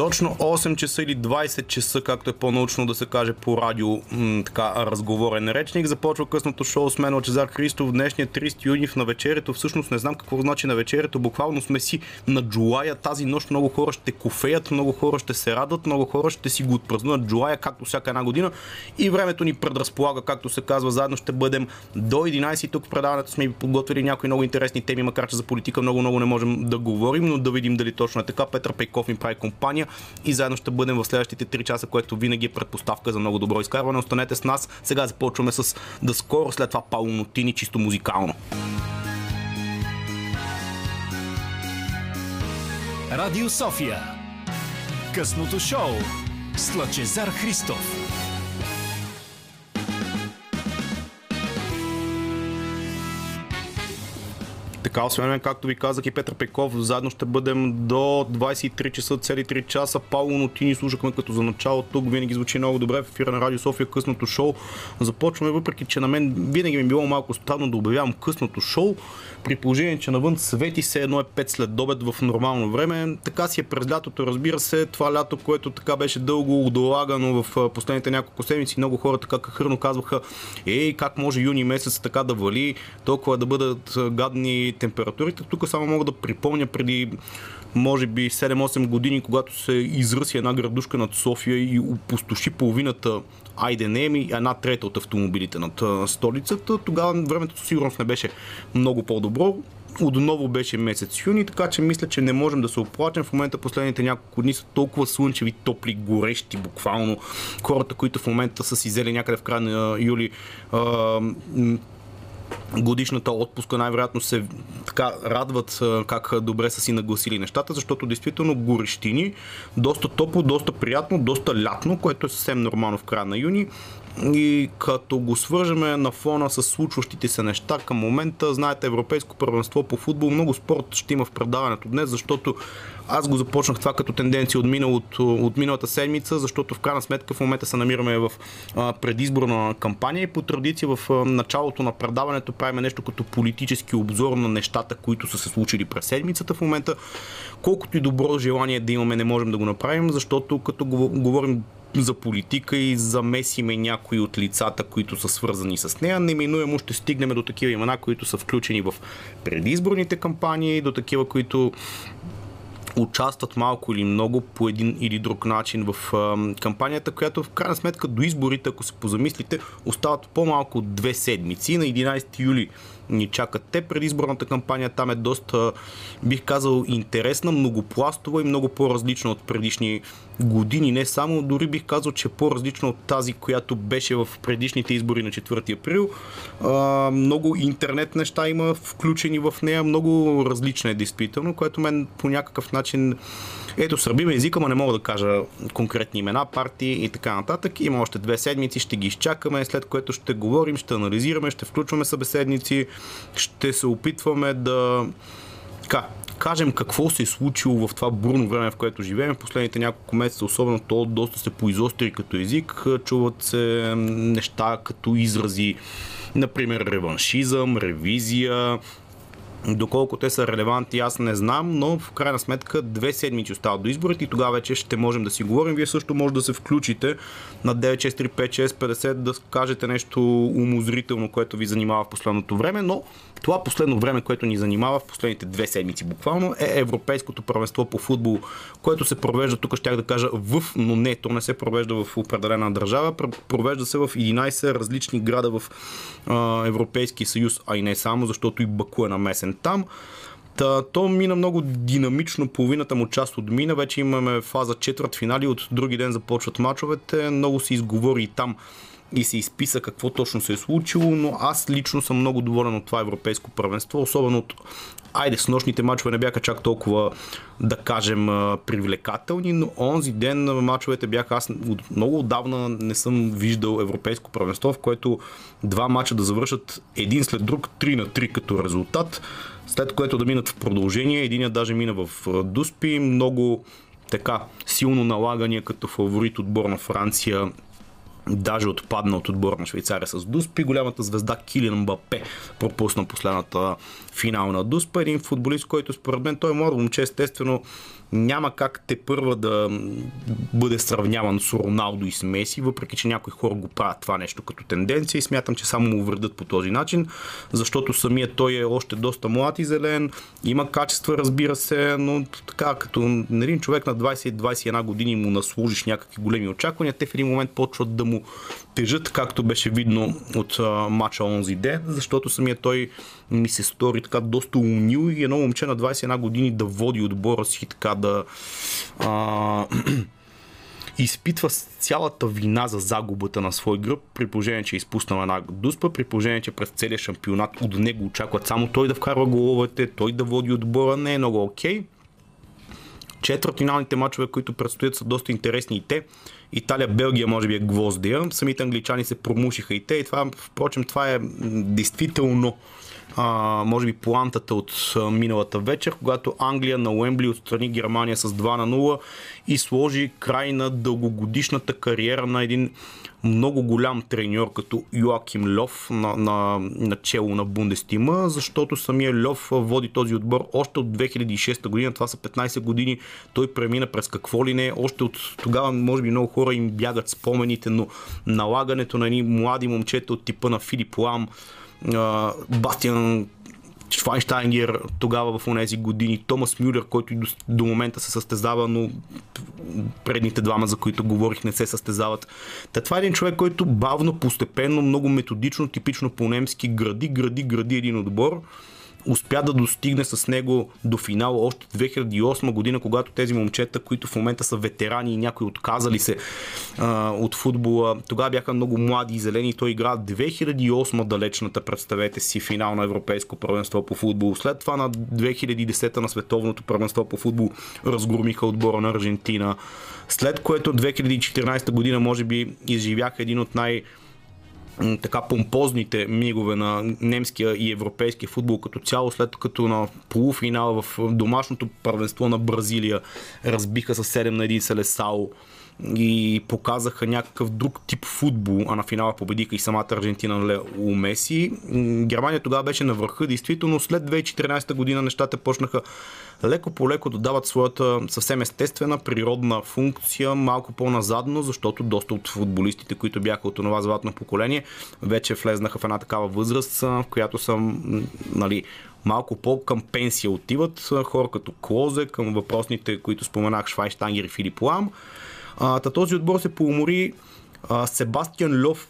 Точно 8 часа или 20 часа, както е по-научно да се каже по радио, м- така разговорен речник. Започва късното шоу с мен Лачезар Христов. Днешния 30 юни в навечерието. Всъщност не знам какво значи навечерието. Буквално сме си на Джулая. Тази нощ много хора ще кофеят, много хора ще се радват, много хора ще си го отпразнуват Джулая, както всяка една година. И времето ни предразполага, както се казва. Заедно ще бъдем до 11. Тук в предаването сме ви подготвили някои много интересни теми, макар че за политика много-много не можем да говорим, но да видим дали точно е така. Петър Пейков ми прави компания и заедно ще бъдем в следващите 3 часа, което винаги е предпоставка за много добро изкарване. Останете с нас. Сега започваме с да скоро, след това Пауло Нотини, чисто музикално. Радио София. Късното шоу с Лъчезар Христов. Така, освен както ви казах и Петър Пеков, заедно ще бъдем до 23 часа, цели 3 часа. Пауло Нотини слушахме като за начало. Тук винаги звучи много добре в ефира на Радио София късното шоу. Започваме, въпреки че на мен винаги ми е било малко странно да обявявам късното шоу, при положение, че навън свети се едно е 5 след обед в нормално време. Така си е през лятото, разбира се. Това лято, което така беше дълго долагано в последните няколко седмици, много хора така кахърно казваха, ей, как може юни месец така да вали, толкова да бъдат гадни температурите. Тук само мога да припомня преди може би 7-8 години, когато се изръси една градушка над София и опустоши половината, айде не ми, една трета от автомобилите над столицата, тогава времето сигурност не беше много по-добро. Отново беше месец юни, така че мисля, че не можем да се оплачем. В момента последните няколко дни са толкова слънчеви, топли, горещи, буквално. Хората, които в момента са си взели някъде в края на юли годишната отпуска най-вероятно се така радват как добре са си нагласили нещата, защото действително горещини, доста топло, доста приятно, доста лятно, което е съвсем нормално в края на юни. И като го свържеме на фона с случващите се неща към момента, знаете, Европейско първенство по футбол, много спорт ще има в предаването днес, защото аз го започнах това като тенденция от, миналото, от миналата седмица, защото в крайна сметка в момента се намираме в предизборна кампания и по традиция в началото на предаването правим нещо като политически обзор на нещата, които са се случили през седмицата. В момента, колкото и добро желание да имаме, не можем да го направим, защото като говорим за политика и замесиме някои от лицата, които са свързани с нея, неминуемо ще стигнем до такива имена, които са включени в предизборните кампании, до такива, които участват малко или много по един или друг начин в кампанията, която в крайна сметка до изборите, ако се позамислите, остават по-малко две седмици. На 11 юли ни чакат те. Предизборната кампания там е доста, бих казал, интересна, многопластова и много по-различна от предишни години. Не само, дори бих казал, че е по-различна от тази, която беше в предишните избори на 4 април. А, много интернет неща има включени в нея, много различна е действително, което мен по някакъв начин ето, сърбиме езика, но не мога да кажа конкретни имена, партии и така нататък. Има още две седмици, ще ги изчакаме, след което ще говорим, ще анализираме, ще включваме събеседници, ще се опитваме да така, кажем какво се е случило в това бурно време, в което живеем. Последните няколко месеца, особено то доста се поизостри като език. Чуват се неща като изрази, например, реваншизъм, ревизия, Доколко те са релевантни, аз не знам, но в крайна сметка две седмици остават до изборите и тогава вече ще можем да си говорим. Вие също може да се включите на 9635650 да кажете нещо умозрително, което ви занимава в последното време, но това последно време, което ни занимава в последните две седмици буквално е Европейското първенство по футбол, което се провежда, тук ще да кажа в, но не, то не се провежда в определена държава, провежда се в 11 различни града в а, Европейския съюз, а и не само, защото и Баку е намесен там. Та, то мина много динамично, половината му част от мина, вече имаме фаза четвърт финали, от други ден започват мачовете, много се изговори и там и се изписа какво точно се е случило, но аз лично съм много доволен от това европейско първенство, особено от Айде, с нощните мачове не бяха чак толкова, да кажем, привлекателни, но онзи ден мачовете бяха, аз много отдавна не съм виждал европейско първенство, в което два мача да завършат един след друг, 3 на 3 като резултат, след което да минат в продължение, единият даже мина в Дуспи, много така силно налагания като фаворит отбор на Франция даже отпадна от отбор на Швейцария с Дуспи. Голямата звезда Килин Мбапе пропусна последната финална Дуспа. Един футболист, който според мен той е младо момче, естествено няма как те първа да бъде сравняван с Роналдо и с Меси, въпреки че някои хора го правят това нещо като тенденция и смятам, че само му вредят по този начин, защото самият той е още доста млад и зелен, има качества, разбира се, но така като на един човек на 20-21 години му наслужиш някакви големи очаквания, те в един момент почват да му тежат, както беше видно от а, матча онзи ден, защото самият той ми се стори така доста умил и едно момче на 21 години да води отбора си така да а, изпитва цялата вина за загубата на свой гръб, при положение, че е изпуснал една дуспа, при положение, че през целия шампионат от него очакват само той да вкарва головете, той да води отбора, не е много окей. Okay. Четвъртфиналните матчове, които предстоят са доста интересни и те. Италия, Белгия може би е гвоздия. Самите англичани се промушиха и те. И това, впрочем, това е действително а, може би плантата от а, миналата вечер, когато Англия на Уембли отстрани Германия с 2 на 0 и сложи край на дългогодишната кариера на един много голям треньор като Йоаким Льов на, на, на чело на Бундестима, защото самия Льов води този отбор още от 2006 година, това са 15 години, той премина през какво ли не, още от тогава може би много хора им бягат спомените, но налагането на едни млади момчета от типа на Филип Лам, Бастиан Швайнштайнгер тогава в тези години, Томас Мюлер, който и до, до момента се състезава, но предните двама, за които говорих, не се състезават. Та това е един човек, който бавно, постепенно, много методично, типично по-немски гради, гради, гради един отбор успя да достигне с него до финал още 2008 година, когато тези момчета, които в момента са ветерани и някои отказали се а, от футбола, тогава бяха много млади и зелени той игра 2008 далечната, представете си, финал на Европейско първенство по футбол. След това на 2010 на Световното първенство по футбол разгромиха отбора на Аржентина. След което 2014 година може би изживяха един от най- така помпозните мигове на немския и европейския футбол като цяло, след като на полуфинал в домашното първенство на Бразилия разбиха с 7 на 1 Селесао и показаха някакъв друг тип футбол, а на финала победиха и самата Аржентина на Лео Меси. Германия тогава беше на върха, действително след 2014 година нещата почнаха леко по леко да дават своята съвсем естествена природна функция малко по-назадно, защото доста от футболистите, които бяха от това златно поколение, вече влезнаха в една такава възраст, в която са нали, малко по-към пенсия отиват хора като Клозе, към въпросните, които споменах Швайштангер и Филип Лам. А, този отбор се поумори. Себастиан Льов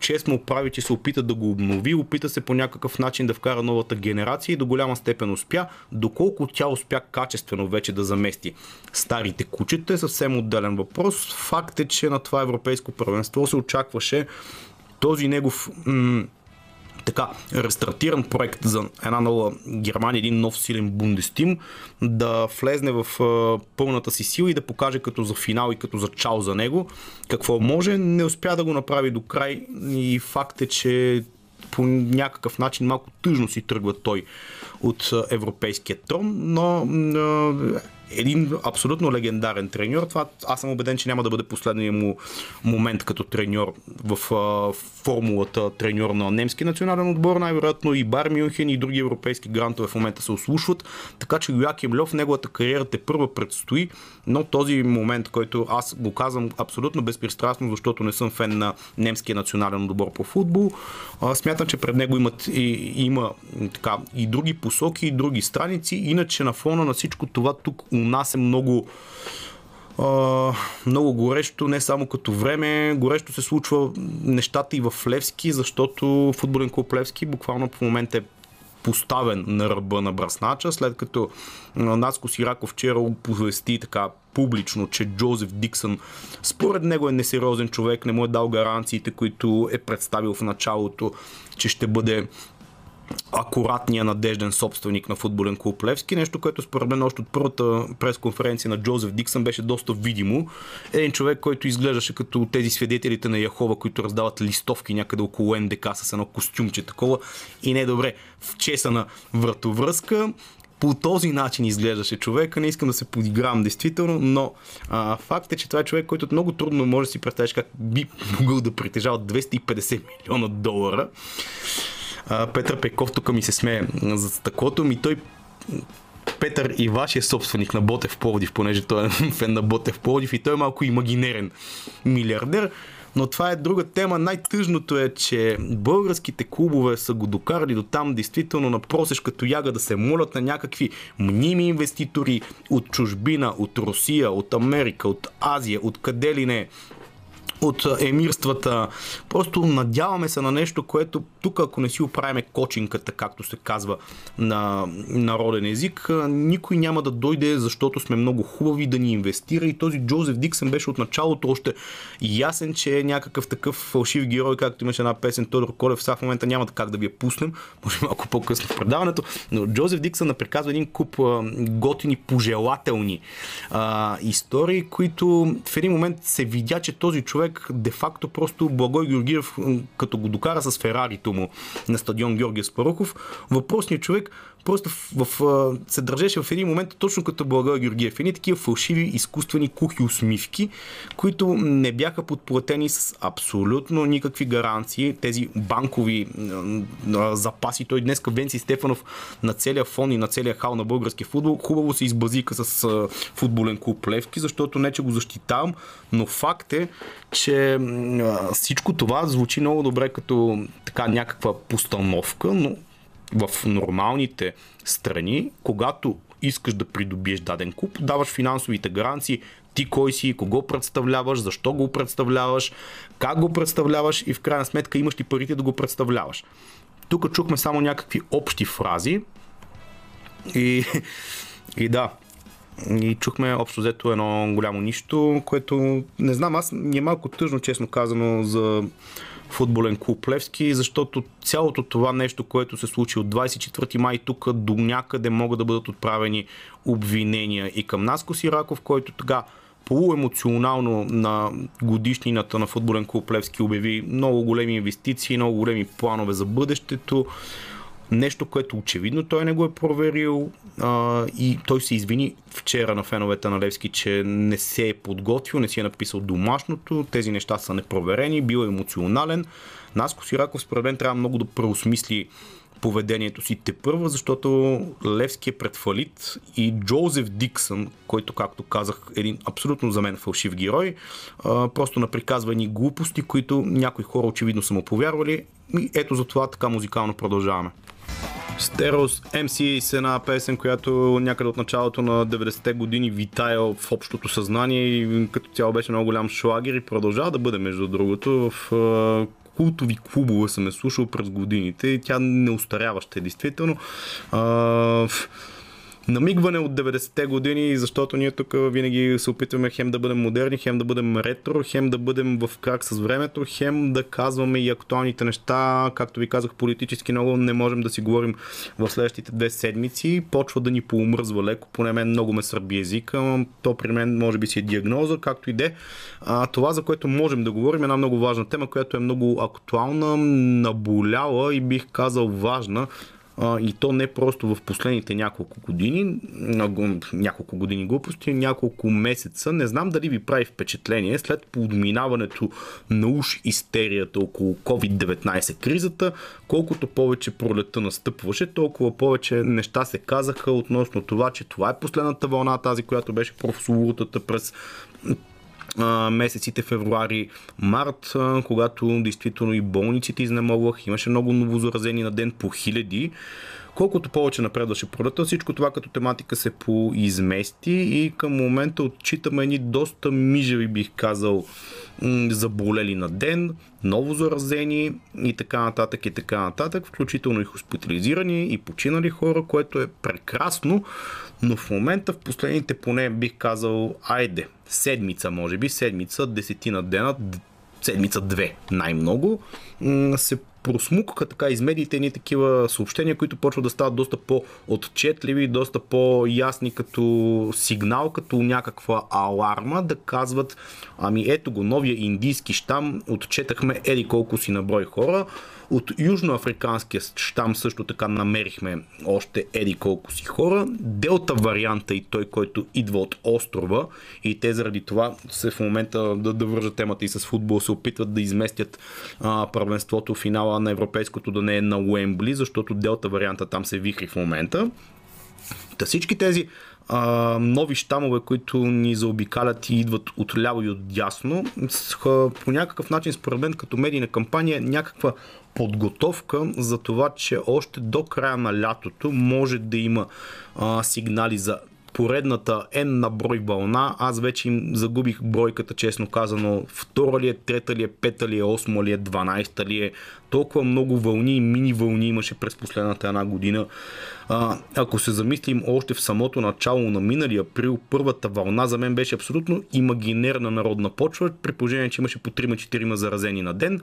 чест му прави, че се опита да го обнови, опита се по някакъв начин да вкара новата генерация и до голяма степен успя. Доколко тя успя качествено вече да замести старите кучета е съвсем отделен въпрос. Факт е, че на това европейско първенство се очакваше този негов м- така рестартиран проект за една нова Германия, един нов силен бундестим, да влезне в пълната си сила и да покаже като за финал и като за чао за него какво може. Не успя да го направи до край и факт е, че по някакъв начин малко тъжно си тръгва той от европейския трон, но един абсолютно легендарен треньор. Това аз съм убеден, че няма да бъде последния му момент като треньор в а, формулата треньор на немски национален отбор. Най-вероятно и Бар Мюнхен и други европейски грантове в момента се ослушват. Така че Йоаким Льов, неговата кариера те първа предстои, но този момент, който аз го казвам абсолютно безпристрастно, защото не съм фен на немския национален отбор по футбол, а, смятам, че пред него имат и, има така, и други посоки, и други страници. Иначе на фона на всичко това тук у нас е много много горещо, не само като време. Горещо се случва нещата и в Левски, защото футболен клуб Левски буквално по момента е поставен на ръба на браснача, след като Наско Сираков вчера оповести така публично, че Джозеф Диксън според него е несериозен човек, не му е дал гаранциите, които е представил в началото, че ще бъде акуратния надежден собственик на футболен клуб Левски. Нещо, което според мен още от първата пресконференция на Джозеф Диксън беше доста видимо. Един човек, който изглеждаше като тези свидетелите на Яхова, които раздават листовки някъде около НДК с едно костюмче такова и не добре в чесана вратовръзка по този начин изглеждаше човека. Не искам да се подигравам действително, но а, факт е, че това е човек, който много трудно може да си представиш как би могъл да притежава 250 милиона долара. Петър Пеков тук ми се смее за стъклото ми. Той Петър и вашия собственик на Ботев Пловдив, понеже той е фен на Ботев Пловдив и той е малко имагинерен милиардер. Но това е друга тема. Най-тъжното е, че българските клубове са го докарали до там, действително на просеш като яга да се молят на някакви мними инвеститори от чужбина, от Русия, от Америка, от Азия, от къде ли не от емирствата. Просто надяваме се на нещо, което тук, ако не си оправиме кочинката, както се казва на народен език, никой няма да дойде, защото сме много хубави да ни инвестира. И този Джозеф Диксън беше от началото още ясен, че е някакъв такъв фалшив герой, както имаше една песен Тодор Колев. Сега в момента няма как да ви я пуснем, може малко по-късно в предаването. Но Джозеф Диксън наприказва един куп готини, пожелателни а, истории, които в един момент се видя, че този човек човек де-факто просто Благой Георгиев, като го докара с Ферарито му на стадион Георгия Спарухов, въпросният човек просто в, в, се държеше в един момент точно като Благой Георгиев. Едни такива фалшиви, изкуствени кухи усмивки, които не бяха подплатени с абсолютно никакви гаранции. Тези банкови а, запаси. Той днес Венци Стефанов на целия фон и на целия хал на български футбол хубаво се избазика с а, футболен клуб Левки, защото не че го защитавам, но факт е, че а, всичко това звучи много добре като така някаква постановка, но в нормалните страни, когато искаш да придобиеш даден куп, даваш финансовите гаранции, ти кой си, кого представляваш, защо го представляваш, как го представляваш и в крайна сметка имаш и парите да го представляваш. Тук чухме само някакви общи фрази и, и да, и чухме общо взето едно голямо нищо, което не знам, аз ми е малко тъжно, честно казано, за футболен клуб Левски, защото цялото това нещо, което се случи от 24 май тук до някъде могат да бъдат отправени обвинения и към Наско Сираков, който тогава полуемоционално на годишнината на футболен клуб Левски обяви много големи инвестиции, много големи планове за бъдещето. Нещо, което очевидно той не го е проверил а, и той се извини вчера на феновете на Левски, че не се е подготвил, не си е написал домашното, тези неща са непроверени, бил е емоционален. Наско Сираков според мен трябва много да преосмисли поведението си те първа, защото Левски е пред фалит и Джозеф Диксън, който, както казах, е един абсолютно за мен фалшив герой, просто наприказва едни глупости, които някои хора очевидно са му повярвали и ето за това така музикално продължаваме. Стерос MC с една песен, която някъде от началото на 90-те години витая в общото съзнание и като цяло беше много голям шлагер и продължава да бъде между другото в култови клубове съм е слушал през годините и тя не устарява ще действително. А, намигване от 90-те години, защото ние тук винаги се опитваме хем да бъдем модерни, хем да бъдем ретро, хем да бъдем в крак с времето, хем да казваме и актуалните неща. Както ви казах, политически много не можем да си говорим в следващите две седмици. Почва да ни поумръзва леко, поне мен много ме сърби езика. То при мен може би си е диагноза, както и де. А, това, за което можем да говорим, е една много важна тема, която е много актуална, наболяла и бих казал важна и то не просто в последните няколко години, няколко години глупости, няколко месеца. Не знам дали ви прави впечатление след подминаването на уж истерията около COVID-19 кризата, колкото повече пролета настъпваше, толкова повече неща се казаха относно това, че това е последната вълна, тази, която беше профсовутата през месеците февруари, март, когато действително и болниците изнемогвах, имаше много новозаразени на ден по хиляди. Колкото повече напредваше пролета, всичко това като тематика се поизмести и към момента отчитаме едни доста мижеви, бих казал, заболели на ден, ново заразени и така нататък и така нататък, включително и хоспитализирани и починали хора, което е прекрасно, но в момента в последните поне бих казал, айде, седмица може би, седмица, десетина дена, седмица две най-много, се просмукаха така из медиите ни такива съобщения, които почват да стават доста по-отчетливи, доста по-ясни като сигнал, като някаква аларма, да казват, ами ето го, новия индийски щам, отчетахме еди колко си на брой хора, от южноафриканския щам също така намерихме още еди колко си хора. Делта варианта и той, който идва от острова и те заради това се в момента да, да вържат темата и с футбол се опитват да изместят а, първенството финала на европейското да не е на Уембли, защото Делта варианта там се вихри в момента. Та всички тези а, нови щамове, които ни заобикалят и идват от ляво и от дясно, по някакъв начин, според мен, като медийна кампания, някаква подготовка за това, че още до края на лятото може да има а, сигнали за поредната N на брой вълна. Аз вече им загубих бройката, честно казано. Втора ли е, трета ли е, пета ли е, осма ли е, дванайста ли е. Толкова много вълни и мини вълни имаше през последната една година. А, ако се замислим още в самото начало на миналия април, първата вълна за мен беше абсолютно имагинерна народна почва, при положение, че имаше по 3-4 заразени на ден,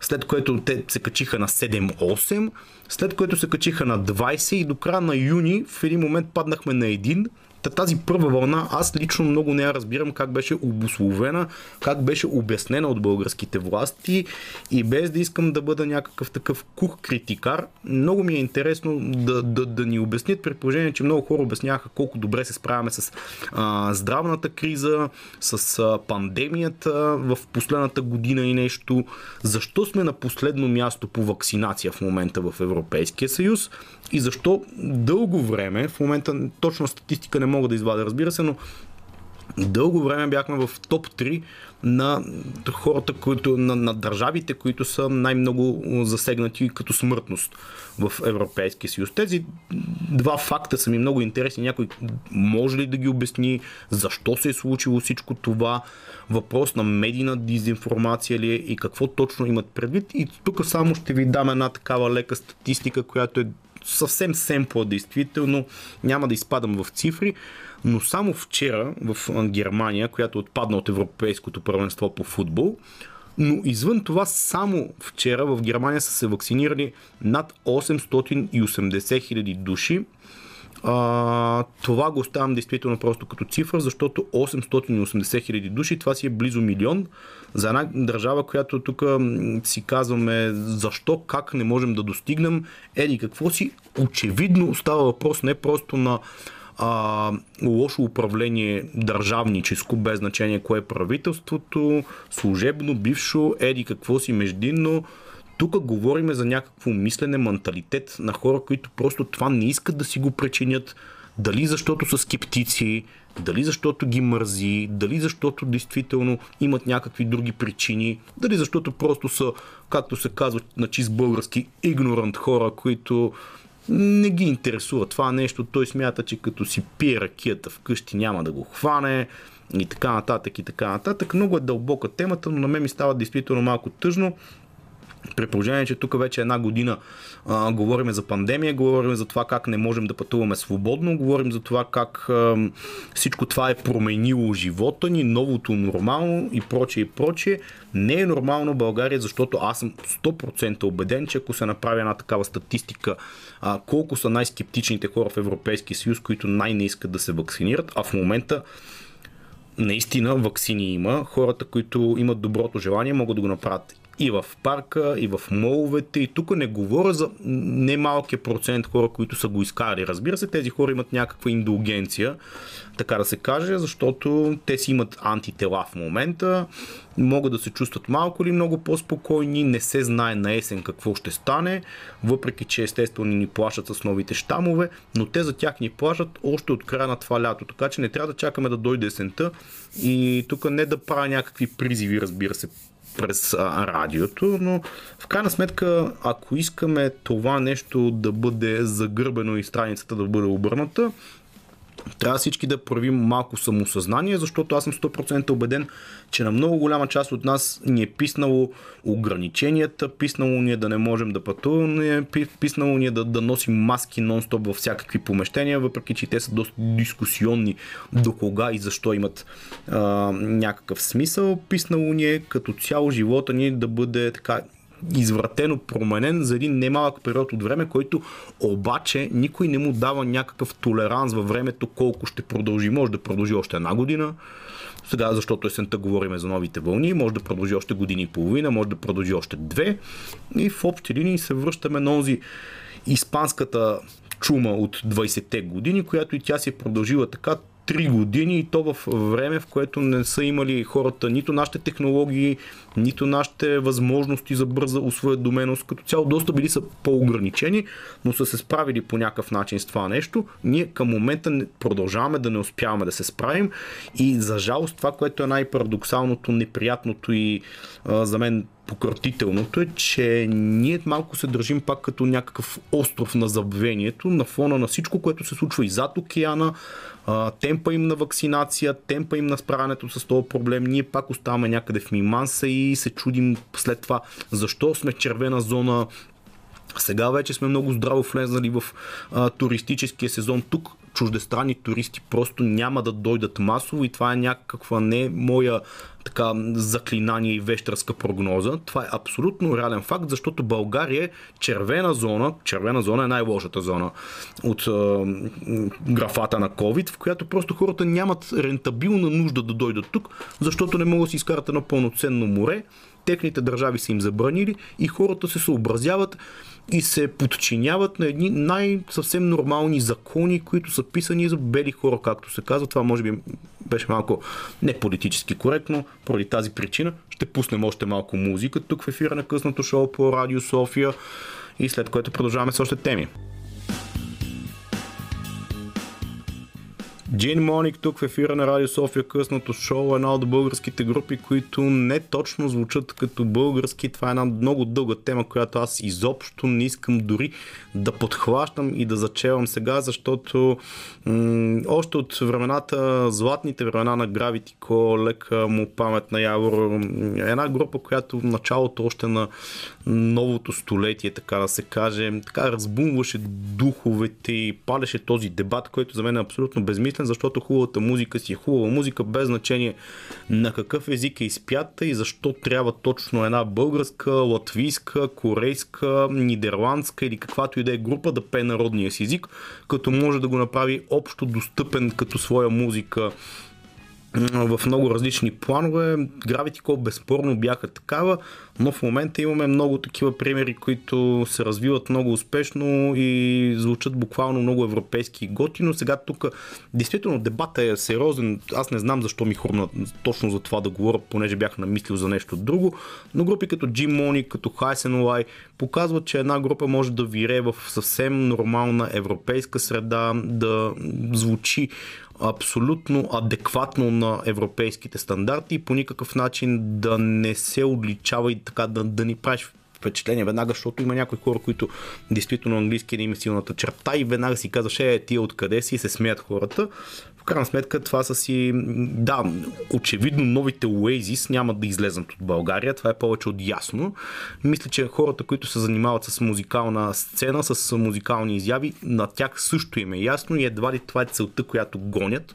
след което те се качиха на 7-8, след което се качиха на 20 и до края на юни в един момент паднахме на 1 тази първа вълна, аз лично много не я разбирам как беше обословена, как беше обяснена от българските власти и без да искам да бъда някакъв такъв кух критикар, много ми е интересно да, да, да ни обяснят, при положение, че много хора обясняха колко добре се справяме с а, здравната криза, с а, пандемията в последната година и нещо. Защо сме на последно място по вакцинация в момента в Европейския съюз? И защо дълго време, в момента точна статистика не мога да извадя, разбира се, но дълго време бяхме в топ 3 на хората, които, на, на държавите, които са най-много засегнати като смъртност в Европейския съюз. Тези два факта са ми много интересни. Някой може ли да ги обясни защо се е случило всичко това? Въпрос на медийна дезинформация ли е и какво точно имат предвид? И тук само ще ви дам една такава лека статистика, която е съвсем семпла, действително, няма да изпадам в цифри, но само вчера в Германия, която отпадна от Европейското първенство по футбол, но извън това, само вчера в Германия са се вакцинирали над 880 хиляди души. А, това го оставям действително просто като цифра, защото 880 хиляди души, това си е близо милион за една държава, която тук си казваме защо, как не можем да достигнем, еди какво си, очевидно става въпрос не просто на а, лошо управление държавническо, без значение кое е правителството, служебно, бившо, еди какво си междинно. Тук говорим за някакво мислене, менталитет на хора, които просто това не искат да си го причинят, дали защото са скептици, дали защото ги мързи, дали защото действително имат някакви други причини, дали защото просто са, както се казва на чист български, игнорант хора, които не ги интересува това нещо. Той смята, че като си пие ракията вкъщи няма да го хване и така нататък и така нататък. Много е дълбока темата, но на мен ми става действително малко тъжно. При положение, че тук вече една година а, говорим за пандемия, говорим за това как не можем да пътуваме свободно, говорим за това как а, всичко това е променило живота ни, новото нормално и прочее и прочее. Не е нормално България, защото аз съм 100% убеден, че ако се направи една такава статистика, а, колко са най-скептичните хора в Европейския съюз, които най-не искат да се вакцинират, а в момента наистина вакцини има. Хората, които имат доброто желание, могат да го направят и в парка, и в моловете. И тук не говоря за немалкия процент хора, които са го изкарали. Разбира се, тези хора имат някаква индулгенция, така да се каже, защото те си имат антитела в момента, могат да се чувстват малко или много по-спокойни, не се знае на есен какво ще стане, въпреки че естествено ни плащат с новите щамове, но те за тях ни плащат още от края на това лято, така че не трябва да чакаме да дойде есента и тук не да правя някакви призиви, разбира се, през а, радиото, но в крайна сметка, ако искаме това нещо да бъде загърбено и страницата да бъде обърната, трябва всички да проявим малко самосъзнание, защото аз съм 100% убеден, че на много голяма част от нас ни е писнало ограниченията, писнало ни е да не можем да пътуваме, писнало ни е да, да носим маски нон-стоп във всякакви помещения, въпреки че те са доста дискусионни до кога и защо имат а, някакъв смисъл. Писнало ни е като цяло живота ни да бъде така извратено, променен за един немалък период от време, който обаче никой не му дава някакъв толеранс във времето колко ще продължи. Може да продължи още една година, сега, защото есента говорим за новите вълни, може да продължи още години и половина, може да продължи още две. И в общи линии се връщаме на този испанската чума от 20-те години, която и тя си е продължила така три години и то в време, в което не са имали хората нито нашите технологии, нито нашите възможности за бърза осведоменост. Като цяло доста били са по-ограничени, но са се справили по някакъв начин с това нещо. Ние към момента продължаваме да не успяваме да се справим и за жалост това, което е най-парадоксалното, неприятното и а, за мен пократителното е, че ние малко се държим пак като някакъв остров на забвението на фона на всичко, което се случва и зад океана, темпа им на вакцинация, темпа им на справянето с този проблем. Ние пак оставаме някъде в миманса и се чудим след това защо сме червена зона, сега вече сме много здраво влезнали в а, туристическия сезон. Тук чуждестранни туристи просто няма да дойдат масово и това е някаква не моя така заклинание и вещерска прогноза. Това е абсолютно реален факт, защото България е червена зона, червена зона е най-лошата зона от е, графата на COVID, в която просто хората нямат рентабилна нужда да дойдат тук, защото не могат да си изкарат едно пълноценно море, техните държави са им забранили и хората се съобразяват и се подчиняват на едни най-съвсем нормални закони, които са писани за бели хора, както се казва. Това може би беше малко не политически коректно, поради тази причина. Ще пуснем още малко музика тук в ефира на късното шоу по Радио София и след което продължаваме с още теми. Джин Моник тук в ефира на Радио София късното шоу, една от българските групи, които не точно звучат като български. Това е една много дълга тема, която аз изобщо не искам дори да подхващам и да зачевам сега, защото м- още от времената, златните времена на Gravity Call, лека му памет на Явор, една група, която в началото още на новото столетие, така да се каже, така разбумваше духовете и палеше този дебат, който за мен е абсолютно безмислен, защото хубавата музика си е хубава музика, без значение на какъв език е изпята и защо трябва точно една българска, латвийска, корейска, нидерландска или каквато и да е група да пее народния си език, като може да го направи общо достъпен като своя музика в много различни планове. Gravity Call безспорно бяха такава, но в момента имаме много такива примери, които се развиват много успешно и звучат буквално много европейски и готино. Сега тук действително дебата е сериозен. Аз не знам защо ми хрумна точно за това да говоря, понеже бях намислил за нещо друго, но групи като Jim Money, като Heisenway показват, че една група може да вире в съвсем нормална европейска среда, да звучи абсолютно адекватно на европейските стандарти и по никакъв начин да не се отличава и така да, да ни правиш впечатление веднага, защото има някои хора, които действително английски не има силната черта и веднага си казваш, е, тия откъде си и се смеят хората. Крайна сметка това са си, да, очевидно новите Oasis няма да излезнат от България, това е повече от ясно. Мисля, че хората, които се занимават с музикална сцена, с музикални изяви, на тях също им е ясно и едва ли това е целта, която гонят.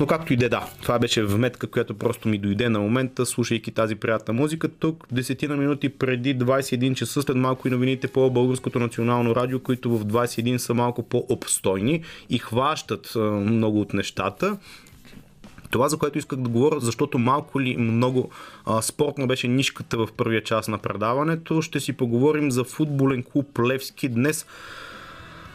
Но както и да, да, това беше вметка, която просто ми дойде на момента, слушайки тази приятна музика. Тук, десетина минути преди 21 часа, след малко и новините по Българското национално радио, които в 21 са малко по-обстойни и хващат много от нещата. Това, за което исках да говоря, защото малко ли много а, спортно беше нишката в първия час на предаването, ще си поговорим за футболен клуб Левски. Днес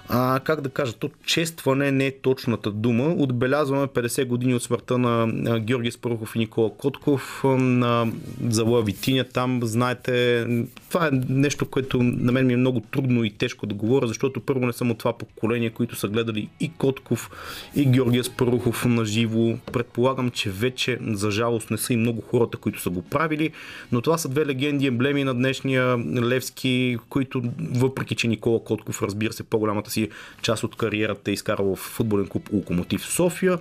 а, как да кажа, то честване не е точната дума. Отбелязваме 50 години от смъртта на Георги Спарухов и Никола Котков на завоя Витиня. Там, знаете, това е нещо, което на мен ми е много трудно и тежко да говоря, защото първо не съм от това поколение, които са гледали и Котков, и Георгия Спарухов на живо. Предполагам, че вече, за жалост, не са и много хората, които са го правили, но това са две легенди, емблеми на днешния Левски, които, въпреки че Никола Котков, разбира се, по-голямата си част от кариерата е изкарал в футболен клуб Локомотив София.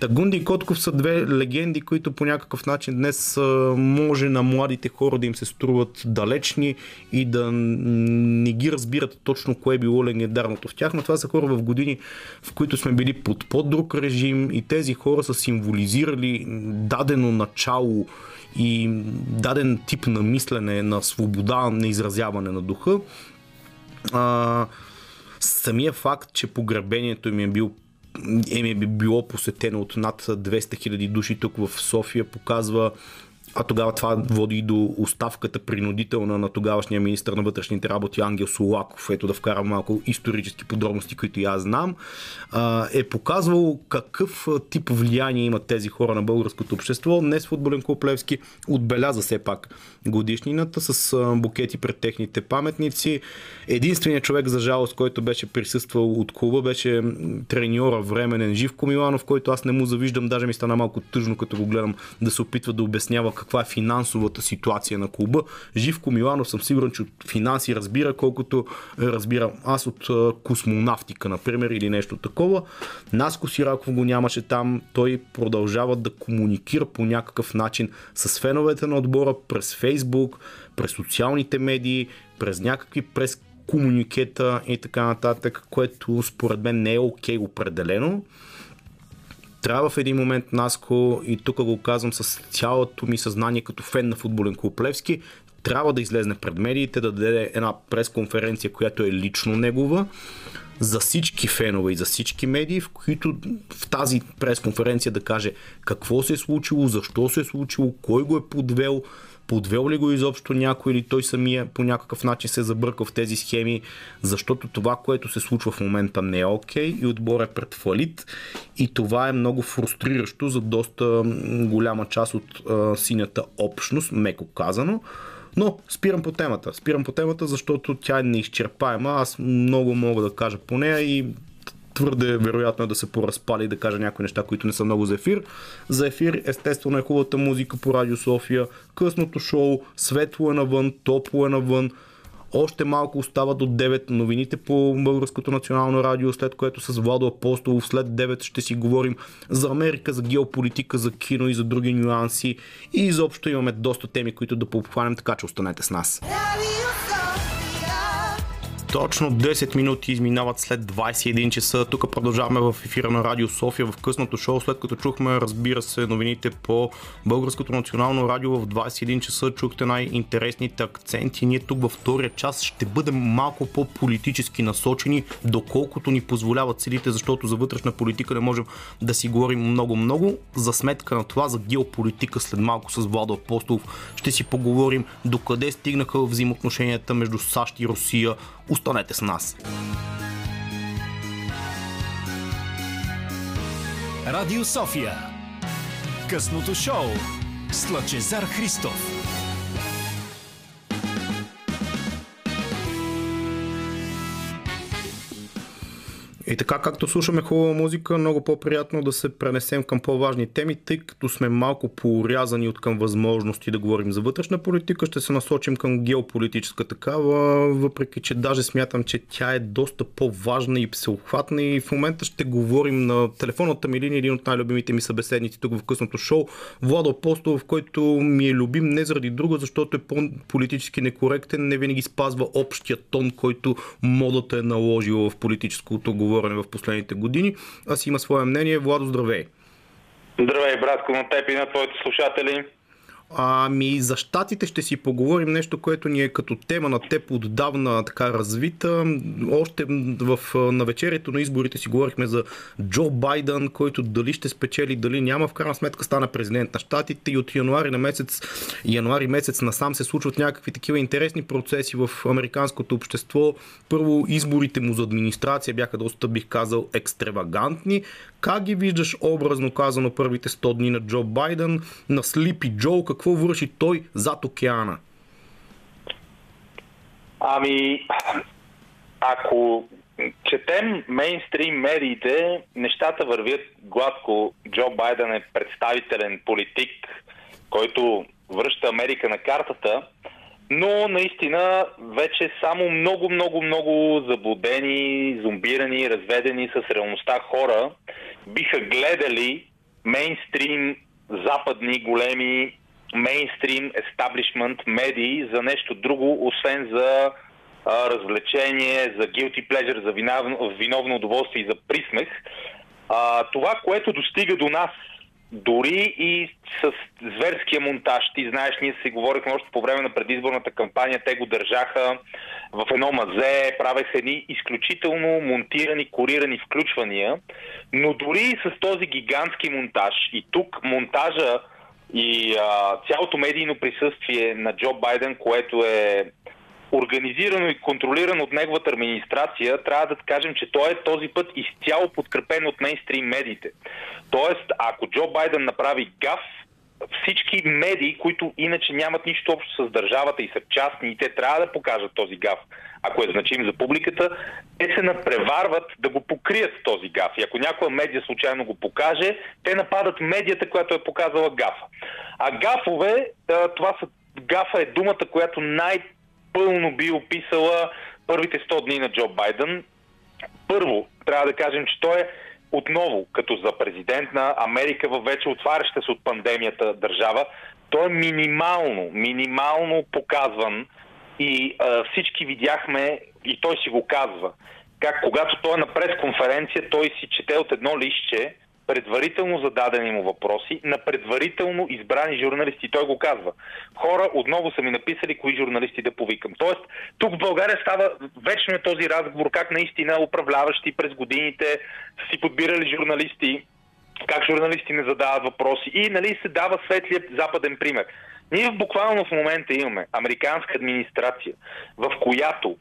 Тагунди и Котков са две легенди, които по някакъв начин днес може на младите хора да им се струват далечни и да не ги разбират точно кое е било легендарното в тях, но това са хора в години, в които сме били под по-друг режим и тези хора са символизирали дадено начало и даден тип на мислене, на свобода, на изразяване на духа. А, самия факт, че погребението им е бил е било посетено от над 200 000 души тук в София, показва а тогава това води до оставката принудителна на тогавашния министр на вътрешните работи Ангел Солаков, ето да вкарам малко исторически подробности, които и аз знам, е показвал какъв тип влияние имат тези хора на българското общество. Днес футболен клуб Левски отбеляза все пак годишнината с букети пред техните паметници. Единственият човек, за жалост, който беше присъствал от клуба, беше треньора временен Живко Миланов, който аз не му завиждам, даже ми стана малко тъжно, като го гледам да се опитва да обяснява каква е финансовата ситуация на клуба. Живко Миланов съм сигурен, че от финанси разбира, колкото разбирам аз от космонавтика, например, или нещо такова. Наско Сираков го нямаше там. Той продължава да комуникира по някакъв начин с феновете на отбора през Фейсбук, през социалните медии, през някакви през комуникета и така нататък, което според мен не е окей okay определено трябва в един момент Наско, и тук го казвам с цялото ми съзнание като фен на футболен клуб Левски, трябва да излезне пред медиите, да даде една пресконференция, която е лично негова, за всички фенове и за всички медии, в които в тази пресконференция да каже какво се е случило, защо се е случило, кой го е подвел, подвел ли го изобщо някой или той самия по някакъв начин се е забъркал в тези схеми, защото това, което се случва в момента не е окей okay, и отбор е пред фалит и това е много фрустриращо за доста голяма част от а, синята общност, меко казано. Но спирам по темата. Спирам по темата, защото тя е неизчерпаема. Аз много мога да кажа по нея и твърде вероятно е да се поразпали да кажа някои неща, които не са много за ефир. За ефир естествено е хубавата музика по Радио София, късното шоу, светло е навън, топло е навън. Още малко остава до 9 новините по Българското национално радио, след което с Владо Апостолов след 9 ще си говорим за Америка, за геополитика, за кино и за други нюанси. И изобщо имаме доста теми, които да пообхванем, така че останете с нас. Радио точно 10 минути изминават след 21 часа. Тук продължаваме в ефира на Радио София в късното шоу, след като чухме, разбира се, новините по Българското национално радио в 21 часа. Чухте най-интересните акценти. Ние тук във втория час ще бъдем малко по-политически насочени, доколкото ни позволяват силите, защото за вътрешна политика не можем да си говорим много-много. За сметка на това, за геополитика след малко с Владо Апостолов ще си поговорим докъде стигнаха взаимоотношенията между САЩ и Русия, Останете с нас! Радио София Късното шоу с Лъчезар Христов И така, както слушаме хубава музика, много по-приятно да се пренесем към по-важни теми, тъй като сме малко порязани от към възможности да говорим за вътрешна политика, ще се насочим към геополитическа такава, въпреки че даже смятам, че тя е доста по-важна и всеобхватна. И в момента ще говорим на телефонната ми линия, един от най-любимите ми събеседници тук в късното шоу, Владо Апостолов, който ми е любим не заради друго, защото е по-политически некоректен, не винаги спазва общия тон, който модата е наложила в политическото говорене говорене в последните години, а си има свое мнение. Владо, здравей! Здравей, братко, на теб и на твоите слушатели. Ами за щатите ще си поговорим нещо, което ни е като тема на теб отдавна така развита. Още в навечерието на изборите си говорихме за Джо Байден, който дали ще спечели, дали няма. В крайна сметка стана президент на щатите и от януари на месец, януари месец насам се случват някакви такива интересни процеси в американското общество. Първо изборите му за администрация бяха доста, бих казал, екстравагантни. Как ги виждаш образно казано първите 100 дни на Джо Байден, на Слипи Джо, какво върши той зад океана? Ами, ако четем мейнстрим медиите, нещата вървят гладко. Джо Байден е представителен политик, който връща Америка на картата, но наистина вече само много, много, много заблудени, зомбирани, разведени с реалността хора биха гледали мейнстрим западни големи мейнстрим естаблишмент медии за нещо друго, освен за а, развлечение, за guilty pleasure, за виновно, виновно удоволствие и за присмех. А, това, което достига до нас дори и с зверския монтаж. Ти знаеш, ние си говорихме още по време на предизборната кампания, те го държаха в едно мазе, правеха едни изключително монтирани, корирани включвания, но дори и с този гигантски монтаж и тук монтажа и а, цялото медийно присъствие на Джо Байден, което е организирано и контролирано от неговата администрация, трябва да кажем, че той е този път изцяло подкрепен от мейнстрим медиите. Тоест, ако Джо Байден направи гаф, всички медии, които иначе нямат нищо общо с държавата и са частни и те трябва да покажат този гаф, ако е значим за публиката, те се напреварват да го покрият този гаф. И ако някоя медия случайно го покаже, те нападат медията, която е показала гафа. А гафове, това са гафа е думата, която най-пълно би описала първите 100 дни на Джо Байден. Първо, трябва да кажем, че той е отново, като за президент на Америка във вече отваряща се от пандемията държава, той е минимално, минимално показван и а, всички видяхме, и той си го казва, как когато той е на пресконференция, той си чете от едно лище предварително зададени му въпроси на предварително избрани журналисти. Той го казва. Хора отново са ми написали кои журналисти да повикам. Тоест, тук в България става вечно е този разговор, как наистина управляващи през годините са си подбирали журналисти, как журналисти не задават въпроси и нали, се дава светлият западен пример. Ние буквално в момента имаме американска администрация, в която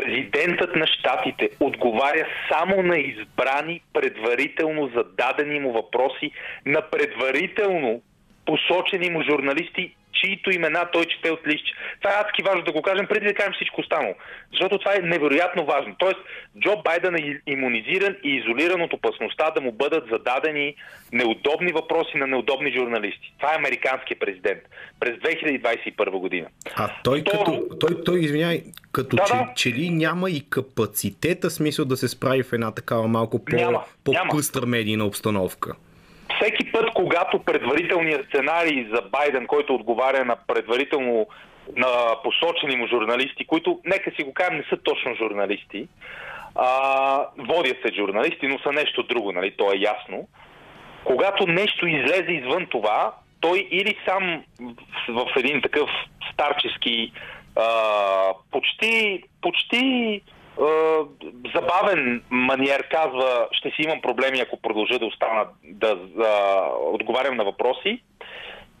президентът на щатите отговаря само на избрани предварително зададени му въпроси на предварително посочени му журналисти чието имена той чете от лист. Това е адски важно да го кажем, преди да кажем всичко останало. Защото това е невероятно важно. Тоест, Джо Байден е иммунизиран и изолиран от опасността да му бъдат зададени неудобни въпроси на неудобни журналисти. Това е американският президент през 2021 година. А той Второ... като, той, той извиняй, като да, че, да. че ли няма и капацитета, смисъл да се справи в една такава малко по, няма, по-къстър медийна обстановка? Път, когато предварителният сценарий за Байден, който отговаря на предварително на посочени му журналисти, които, нека си го кажем, не са точно журналисти, а, водят се журналисти, но са нещо друго, нали, то е ясно. Когато нещо излезе извън това, той или сам в, в един такъв старчески, а, почти, почти забавен маниер казва, ще си имам проблеми, ако продължа да остана да, да отговарям на въпроси.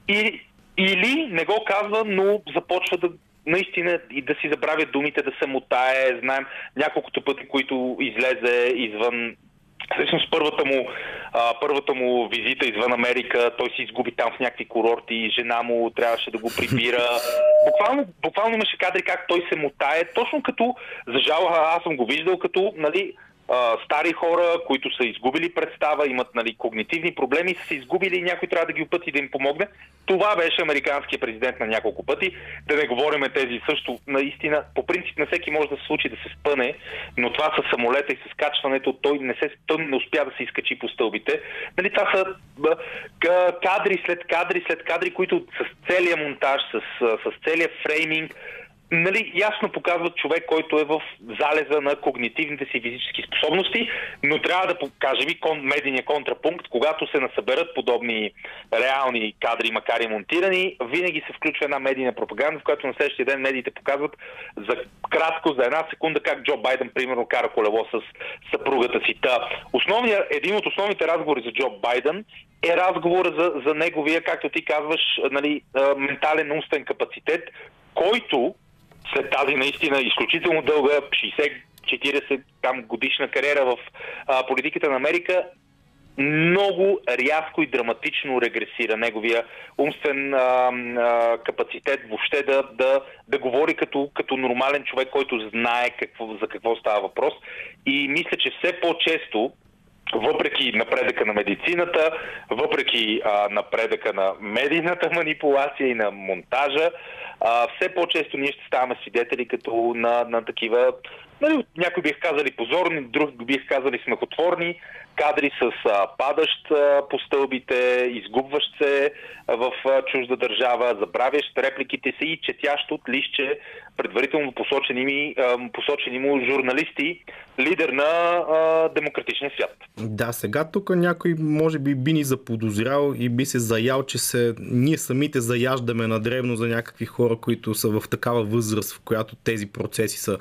И, или не го казва, но започва да наистина и да си забравя думите, да се мутае. Знаем няколкото пъти, които излезе извън Всъщност първата му, а, първата му визита извън Америка, той се изгуби там в някакви курорти, жена му трябваше да го прибира. Буквално, буквално имаше кадри как той се мутае, точно като, за жал, аз съм го виждал като, нали, стари хора, които са изгубили представа, имат нали, когнитивни проблеми, са се изгубили и някой трябва да ги опъти да им помогне. Това беше американският президент на няколко пъти. Да не говорим тези също, наистина, по принцип на всеки може да се случи да се спъне, но това с самолета и с качването, той не, се, той не успя да се изкачи по стълбите. Нали, това са кадри след кадри след кадри, които с целия монтаж, с, с целия фрейминг, нали, ясно показват човек, който е в залеза на когнитивните си физически способности, но трябва да покажем и кон, медийния контрапункт, когато се насъберат подобни реални кадри, макар и монтирани, винаги се включва една медийна пропаганда, в която на следващия ден медиите показват за кратко, за една секунда, как Джо Байден, примерно, кара колело с съпругата си. Та, основния, един от основните разговори за Джо Байден е разговор за, за неговия, както ти казваш, нали, ментален умствен капацитет, който след тази наистина изключително дълга 60-40 там годишна кариера в а, политиката на Америка, много рязко и драматично регресира неговия умствен а, а, капацитет въобще да, да, да говори като, като нормален човек, който знае какво, за какво става въпрос. И мисля, че все по-често въпреки напредъка на медицината, въпреки а, напредъка на медийната манипулация и на монтажа, все по-често ние ще ставаме свидетели като на, на такива, нали, някои бих казали позорни, други бих казали смехотворни кадри с а, падащ а, по стълбите, изгубващ се в а, чужда държава, забравящ репликите си и четящ от лище предварително посочени, ми, а, посочени му журналисти, лидер на а, демократичния свят. Да, сега тук някой може би би ни заподозрял и би се заял, че се, ние самите заяждаме на древно за някакви хора, които са в такава възраст, в която тези процеси са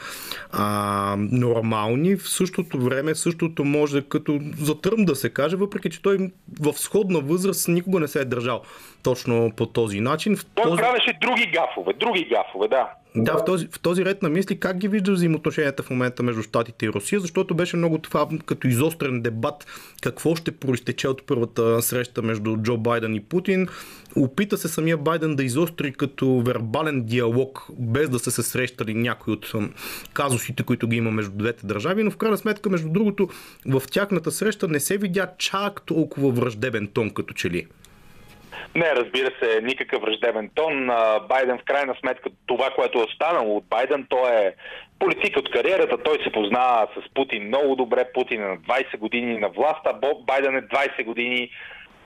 а, а, нормални, в същото време същото може като за Тръм да се каже, въпреки че той в сходна възраст никога не се е държал точно по този начин. В той този... правеше други гафове, други гафове, да. Да, в този, в този ред на мисли, как ги виждаш взаимоотношенията в момента между Штатите и Русия, защото беше много това като изострен дебат какво ще проистече от първата среща между Джо Байден и Путин. Опита се самия Байден да изостри като вербален диалог, без да са се срещали някои от казусите, които ги има между двете държави, но в крайна сметка, между другото, в тяхната среща не се видя чак толкова враждебен тон, като че ли. Не, разбира се, никакъв враждебен тон. Байден в крайна сметка, това, което е останало от Байден, то е политик от кариерата. Той се познава с Путин много добре. Путин е на 20 години на власт, а Байден е 20 години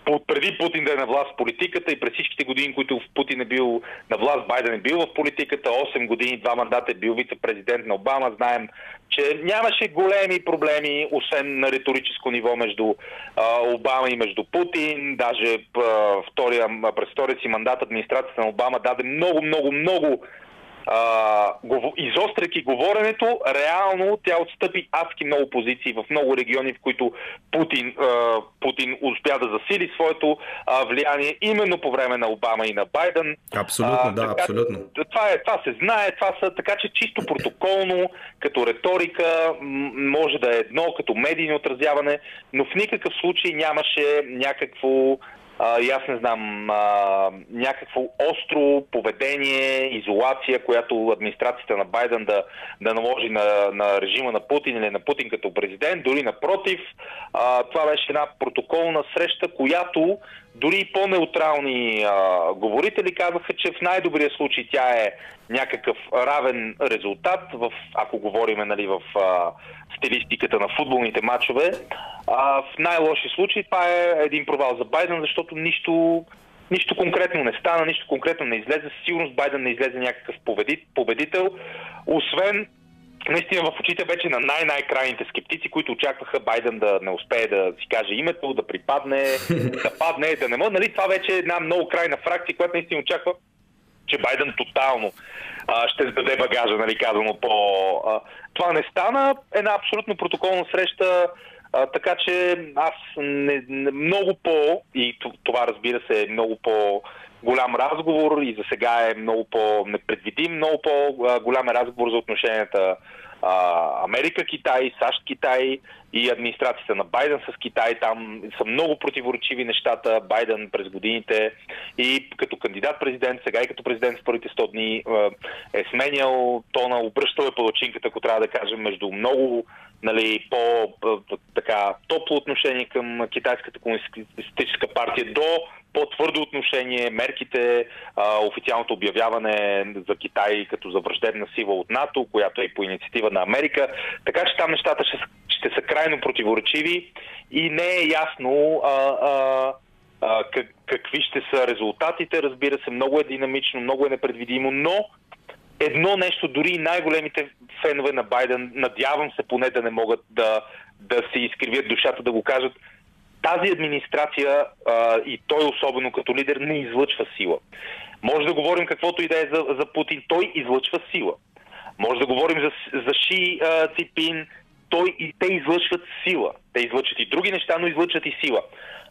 преди Путин да е на власт в политиката и през всичките години, които Путин е бил на власт, Байден е бил в политиката, 8 години, два мандата е бил вице-президент на Обама. Знаем, че нямаше големи проблеми, освен на риторическо ниво между а, Обама и между Путин. Даже а, втория, през втория си мандат администрацията на Обама даде много, много, много а, изостряйки говоренето, реално тя отстъпи адски много позиции в много региони, в които Путин, а, Путин успя да засили своето а, влияние именно по време на Обама и на Байден. Абсолютно, а, да, така, абсолютно. Това, е, това се знае, това са така, че чисто протоколно, като риторика, може да е едно, като медийно отразяване, но в никакъв случай нямаше някакво а, и аз не знам, а, някакво остро поведение, изолация, която администрацията на Байден да, да наложи на, на режима на Путин или на Путин като президент, дори напротив. А, това беше една протоколна среща, която дори и по-неутрални а, говорители казаха, че в най-добрия случай тя е някакъв равен резултат, в, ако говорим нали, в а, стилистиката на футболните матчове. А, в най-лоши случаи това е един провал за Байден, защото нищо, нищо конкретно не стана, нищо конкретно не излезе. Със сигурност Байден не излезе някакъв победител, освен наистина в очите вече на най-най-крайните скептици, които очакваха Байден да не успее да си каже името, да припадне, да падне, да не може. Нали, това вече е една много крайна фракция, която наистина очаква, че Байден тотално а, ще сдаде багажа, нали, казано по... А, това не стана. Една абсолютно протоколна среща, а, така че аз не, не, много по, и това разбира се е много по голям разговор и за сега е много по-непредвидим, много по-голям разговор за отношенията Америка-Китай, САЩ-Китай и администрацията на Байден с Китай. Там са много противоречиви нещата. Байден през годините и като кандидат-президент, сега и като президент в първите 100 дни е сменял тона, обръщал е палачинката, ако трябва да кажем, между много нали, по-така топло отношение към китайската комунистическа партия до по-твърдо отношение, мерките, а, официалното обявяване за Китай като за враждебна сила от НАТО, която е по инициатива на Америка. Така че там нещата ще, ще са крайно противоречиви и не е ясно а, а, а, как, какви ще са резултатите. Разбира се, много е динамично, много е непредвидимо, но едно нещо, дори най-големите фенове на Байден, надявам се поне да не могат да, да се изкривят душата, да го кажат, тази администрация а, и той особено като лидер не излъчва сила. Може да говорим каквото и да е за, за Путин, той излъчва сила. Може да говорим за, за Ши а, Ципин, той и те излъчват сила. Те излъчват и други неща, но излъчват и сила.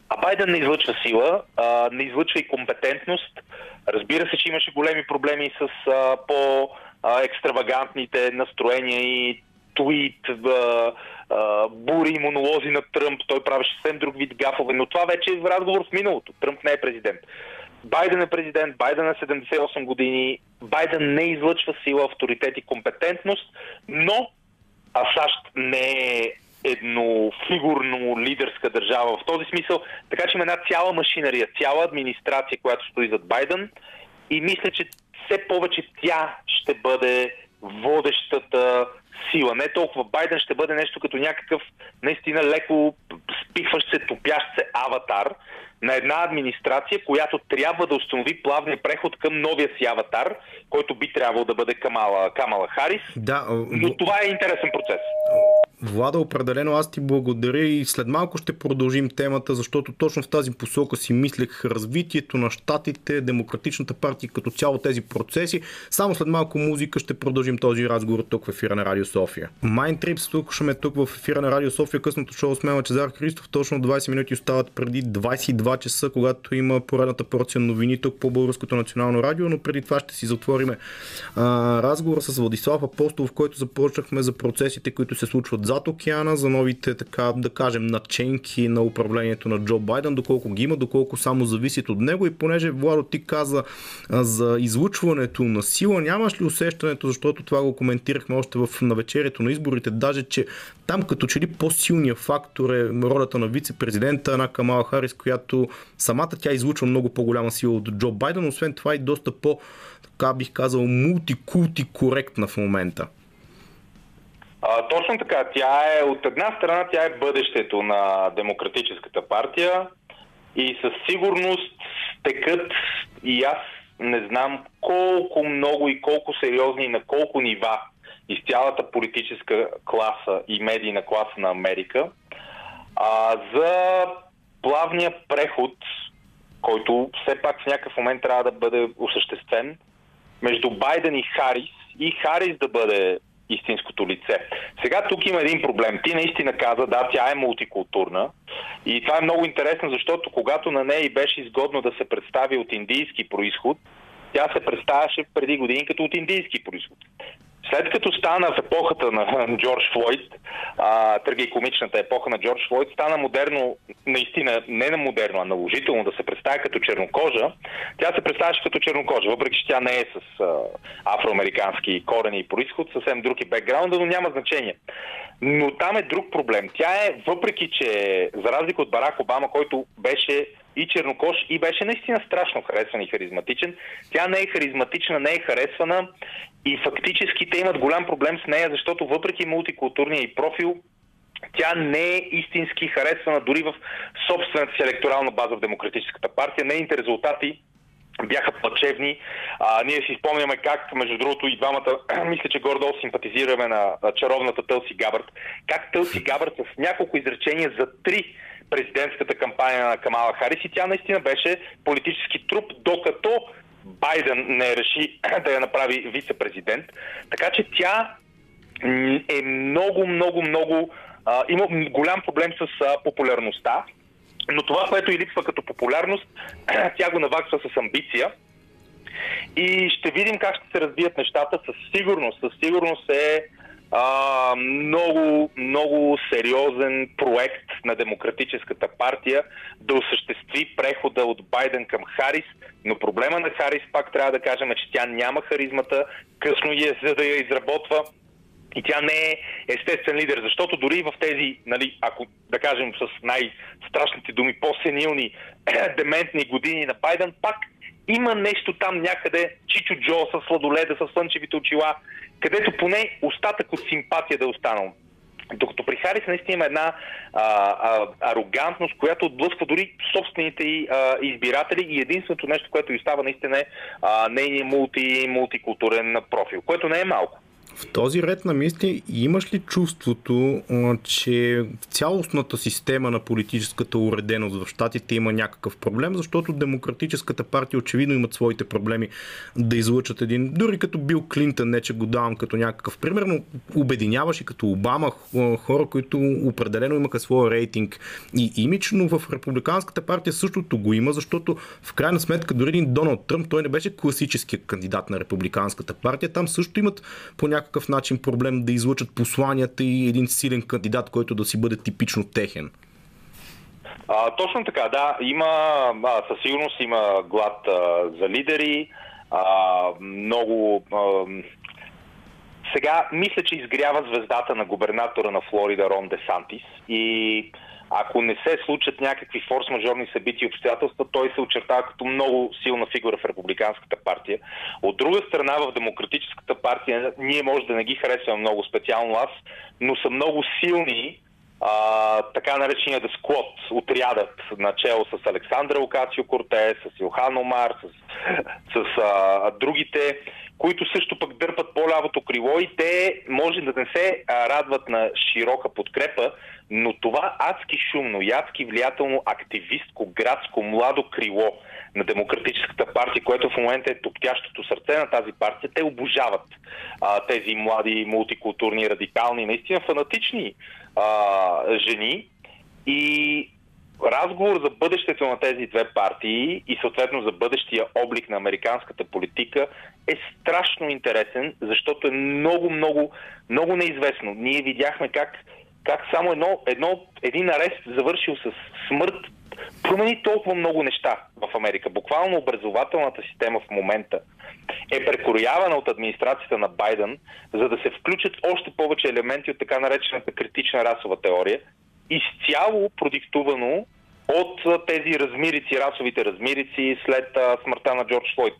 А Байден не излъчва сила, а, не излъчва и компетентност. Разбира се, че имаше големи проблеми с а, по-екстравагантните настроения и твит, а, а, бури монолози на Тръмп. Той правеше съвсем друг вид гафове, но това вече е разговор в миналото. Тръмп не е президент. Байден е президент, Байден е 78 години, Байден не излъчва сила, авторитет и компетентност, но а САЩ не е еднофигурно лидерска държава в този смисъл. Така че има една цяла машинария, цяла администрация, която стои зад Байден и мисля, че все повече тя ще бъде водещата сила. Не толкова Байден ще бъде нещо като някакъв наистина леко спихващ се, топящ се аватар на една администрация, която трябва да установи плавния преход към новия си аватар, който би трябвало да бъде Камала, Камала Харис. Да, но това е интересен процес. Влада, определено аз ти благодаря и след малко ще продължим темата, защото точно в тази посока си мислех развитието на щатите, демократичната партия като цяло тези процеси. Само след малко музика ще продължим този разговор тук в ефира на Радио София. Mind Trips слушаме тук в ефира на Радио София, късното шоу с мен Чезар Христов. Точно 20 минути остават преди 22 часа, когато има поредната порция новини тук по Българското национално радио, но преди това ще си затвориме а, разговора с Владислав Апостол, в който започнахме за процесите, които се случват зад океана, за новите, така да кажем, наченки на управлението на Джо Байден, доколко ги има, доколко само зависят от него. И понеже Владо ти каза а, за излучването на сила, нямаш ли усещането, защото това го коментирахме още в навечерието на изборите, даже че там като че ли по-силният фактор е ролята на вице-президента на Камала Харис, която самата тя излучва много по-голяма сила от Джо Байден, освен това и доста по- така бих казал, мултикулти коректна в момента. А, точно така. Тя е, от една страна, тя е бъдещето на Демократическата партия и със сигурност текат и аз не знам колко много и колко сериозни и на колко нива из цялата политическа класа и медийна класа на Америка а, за плавния преход, който все пак в някакъв момент трябва да бъде осъществен между Байден и Харис и Харис да бъде истинското лице. Сега тук има един проблем. Ти наистина каза, да, тя е мултикултурна и това е много интересно, защото когато на нея беше изгодно да се представи от индийски происход, тя се представяше преди години като от индийски происход. След като стана в епохата на Джордж Флойд, трагикомичната епоха на Джордж Флойд, стана модерно, наистина не на модерно, а наложително да се представя като чернокожа, тя се представяше като чернокожа, въпреки че тя не е с а, афроамерикански корени и происход, съвсем друг е бекграунда, но няма значение. Но там е друг проблем. Тя е, въпреки че, за разлика от Барак Обама, който беше и чернокош и беше наистина страшно харесван и харизматичен. Тя не е харизматична, не е харесвана и фактически те имат голям проблем с нея, защото въпреки мултикултурния и профил, тя не е истински харесвана дори в собствената си електорална база в Демократическата партия. Нейните резултати бяха плачевни. А, ние си спомняме как, между другото, и двамата, мисля, че гордо симпатизираме на чаровната Тълси Габърт, как Тълси Габърт с няколко изречения за три президентската кампания на Камала Харис и тя наистина беше политически труп, докато Байден не реши да я направи вице-президент. Така че тя е много, много, много... А, има голям проблем с а, популярността, но това, което и липсва като популярност, тя го наваксва с амбиция. И ще видим как ще се разбият нещата. Със сигурност, със сигурност е а, много, много сериозен проект на Демократическата партия да осъществи прехода от Байден към Харис, но проблема на Харис, пак трябва да кажем, е, че тя няма харизмата, късно е за да я изработва и тя не е естествен лидер, защото дори в тези, нали, ако да кажем с най-страшните думи, по-сенилни, дементни години на Байден, пак има нещо там някъде, Чичо Джо с сладоледа, с слънчевите очила, където поне остатък от симпатия да е останал. Докато при Харис наистина има една а, а, арогантност, която отблъсква дори собствените и, а, избиратели и единственото нещо, което и остава наистина е нейният мулти, мултикултурен профил, което не е малко. В този ред на мисли имаш ли чувството, че цялостната система на политическата уреденост в щатите има някакъв проблем, защото Демократическата партия очевидно имат своите проблеми да излъчат един, дори като Бил Клинтън, не че го давам като някакъв пример, но обединяваш и като Обама хора, които определено имаха своя рейтинг. И имидж, но в Републиканската партия същото го има, защото в крайна сметка дори един Доналд Тръмп, той не беше класическия кандидат на Републиканската партия, там също имат по някакъв начин проблем да излучат посланията и един силен кандидат, който да си бъде типично техен? А, точно така, да. Има, а, със сигурност има глад а, за лидери. А, много. А, сега мисля, че изгрява звездата на губернатора на Флорида Рон Де Сантис и ако не се случат някакви форс-мажорни събития и обстоятелства, той се очертава като много силна фигура в Републиканската партия. От друга страна, в Демократическата партия ние може да не ги харесваме много, специално аз, но са много силни а, така наречения да сквот, отрядът начало с Александра Окацио Кортес, с Йохан Омар, с, с а, другите, които също пък дърпат по-лявото крило и те може да не се радват на широка подкрепа, но това адски шумно и адски влиятелно активистко, градско, младо крило на Демократическата партия, което в момента е топтящото сърце на тази партия, те обожават а, тези млади, мултикултурни, радикални, наистина фанатични а, жени. И разговор за бъдещето на тези две партии и съответно за бъдещия облик на американската политика е страшно интересен, защото е много, много, много неизвестно. Ние видяхме как, как само едно, едно, един арест, завършил с смърт, промени толкова много неща в Америка. Буквално образователната система в момента е прекроявана от администрацията на Байден, за да се включат още повече елементи от така наречената критична расова теория, изцяло продиктувано от тези размирици, расовите размирици след смъртта на Джордж Флойд.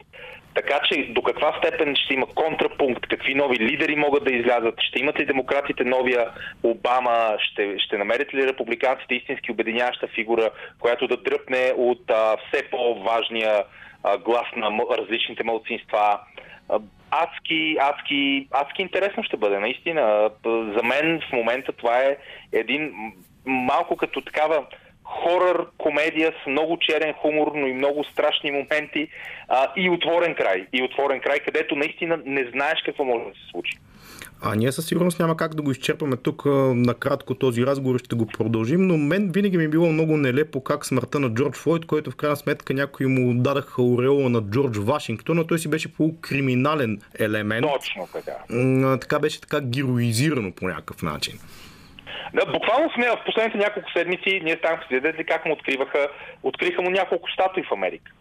Така че до каква степен ще има контрапункт, какви нови лидери могат да излязат, ще имат ли демократите новия Обама, ще, ще намерят ли републиканците истински обединяваща фигура, която да дръпне от а, все по-важния а, глас на различните мълцинства. Адски, адски, адски интересно ще бъде, наистина. За мен в момента това е един малко като такава хорър комедия с много черен хумор, но и много страшни моменти а, и отворен край. И отворен край, където наистина не знаеш какво може да се случи. А ние със сигурност няма как да го изчерпаме тук накратко този разговор, ще го продължим, но мен винаги ми е било много нелепо как смъртта на Джордж Флойд, който в крайна сметка някои му дадаха ореола на Джордж Вашингтон, но той си беше полукриминален елемент. Точно така. Така беше така героизирано по някакъв начин. Да, буквално сме в последните няколко седмици ние станахме свидетели как му откриваха, откриха му няколко статуи в Америка.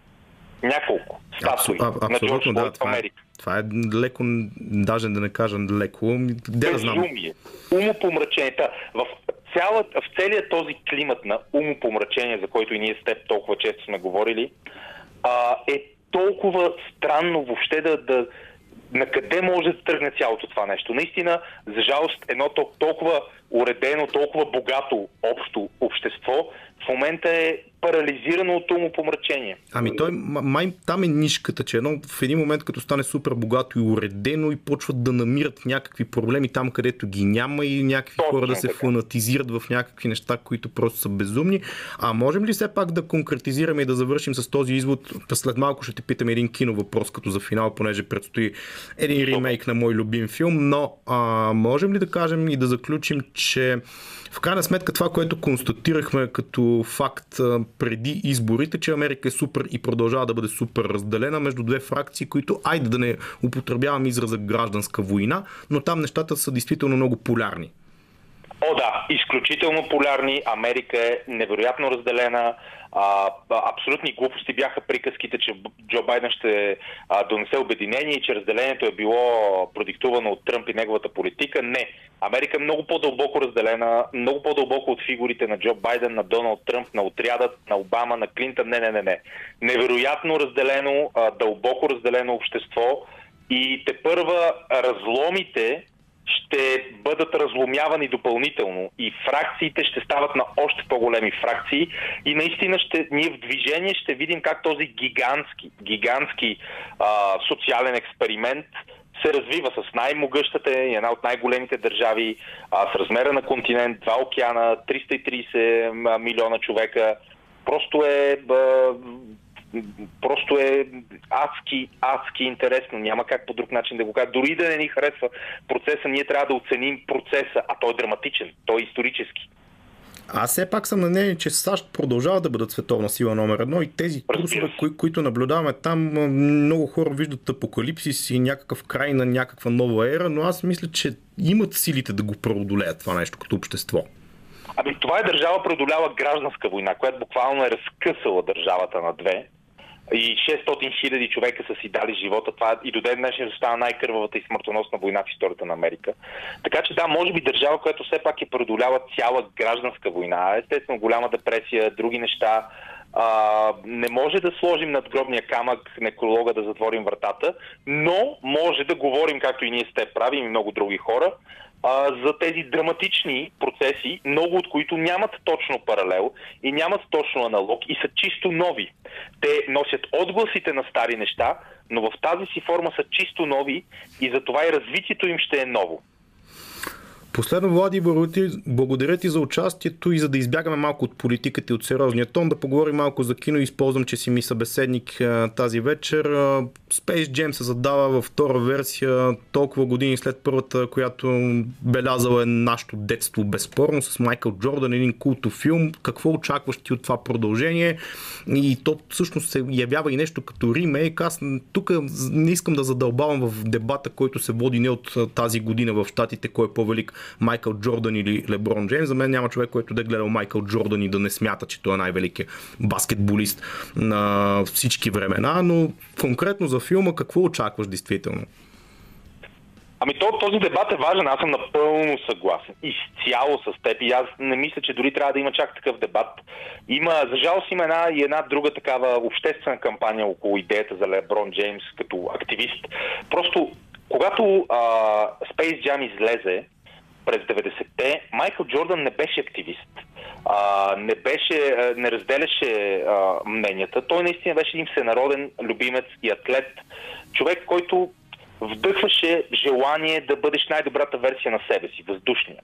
Няколко статуи а, а, на Джордж да, в Америка. Това е, това е леко, даже да не кажа леко, де да знам. Безумие, умопомрачение. В, цяла, в целият този климат на умопомрачение, за който и ние с теб толкова често сме говорили, а, е толкова странно въобще да, да, на къде може да тръгне цялото това нещо. Наистина, за жалост, едно толкова уредено, толкова богато общо общество в момента е парализирано от умопомрачение. Ами той, май там е нишката, че едно, в един момент като стане супер богато и уредено и почват да намират някакви проблеми там, където ги няма и някакви Точно хора да се така. фанатизират в някакви неща, които просто са безумни. А можем ли все пак да конкретизираме и да завършим с този извод? След малко ще те питам един кино въпрос като за финал, понеже предстои един ремейк на мой любим филм, но а, можем ли да кажем и да заключим, че в крайна сметка това, което констатирахме като факт преди изборите, че Америка е супер и продължава да бъде супер разделена между две фракции, които, айде да не употребявам израза гражданска война, но там нещата са действително много полярни. О, да, изключително полярни. Америка е невероятно разделена. А, абсолютни глупости бяха приказките, че Джо Байден ще а, донесе обединение и че разделението е било продиктувано от Тръмп и неговата политика. Не. Америка е много по-дълбоко разделена, много по-дълбоко от фигурите на Джо Байден, на Доналд Тръмп, на отрядът, на Обама, на Клинтън. Не, не, не, не. Невероятно разделено, а, дълбоко разделено общество и те първа разломите ще бъдат разломявани допълнително и фракциите ще стават на още по-големи фракции и наистина ще, ние в движение ще видим как този гигантски, гигантски а, социален експеримент се развива с най-могъщата и една от най-големите държави, а, с размера на континент, два океана, 330 милиона човека. Просто е просто е адски, адски интересно. Няма как по друг начин да го кажа. Дори да не ни харесва процеса, ние трябва да оценим процеса, а той е драматичен, той е исторически. Аз все пак съм на мнение, че САЩ продължава да бъдат световна сила номер едно и тези трусове, кои, които наблюдаваме там, много хора виждат апокалипсис и някакъв край на някаква нова ера, но аз мисля, че имат силите да го преодолеят това нещо като общество. Ами това е държава преодолява гражданска война, която буквално е разкъсала държавата на две и 600 хиляди човека са си дали живота. Това и до ден днешен става най-кървавата и смъртоносна война в историята на Америка. Така че да, може би държава, която все пак е преодолява цяла гражданска война, естествено голяма депресия, други неща, а, не може да сложим над гробния камък некролога да затворим вратата, но може да говорим, както и ние с теб правим и много други хора, а, за тези драматични процеси, много от които нямат точно паралел и нямат точно аналог и са чисто нови. Те носят отгласите на стари неща, но в тази си форма са чисто нови и затова и развитието им ще е ново. Последно, Влади, благодаря ти за участието и за да избягаме малко от политиката и от сериозния тон, да поговорим малко за кино. Използвам, че си ми събеседник тази вечер. Space Jam се задава във втора версия толкова години след първата, която белязала е нашето детство безспорно с Майкъл Джордан, един култов филм. Какво очакваш ти от това продължение? И то всъщност се явява и нещо като ремейк. Аз тук не искам да задълбавам в дебата, който се води не от тази година в Штатите, кой е по-велик Майкъл Джордан или Леброн Джеймс. За мен няма човек, който да е гледал Майкъл Джордан и да не смята, че той е най-великият баскетболист на всички времена, но конкретно за филма какво очакваш действително? Ами то, този дебат е важен, аз съм напълно съгласен. Изцяло с теб и аз не мисля, че дори трябва да има чак такъв дебат. Има, за жалост има една и една друга такава обществена кампания около идеята за Леброн Джеймс като активист. Просто когато а, Space Jam излезе, през 90-те Майкъл Джордан не беше активист. А, не, беше, не разделяше а, мненията. Той наистина беше един всенароден любимец и атлет. Човек, който вдъхваше желание да бъдеш най-добрата версия на себе си, въздушния.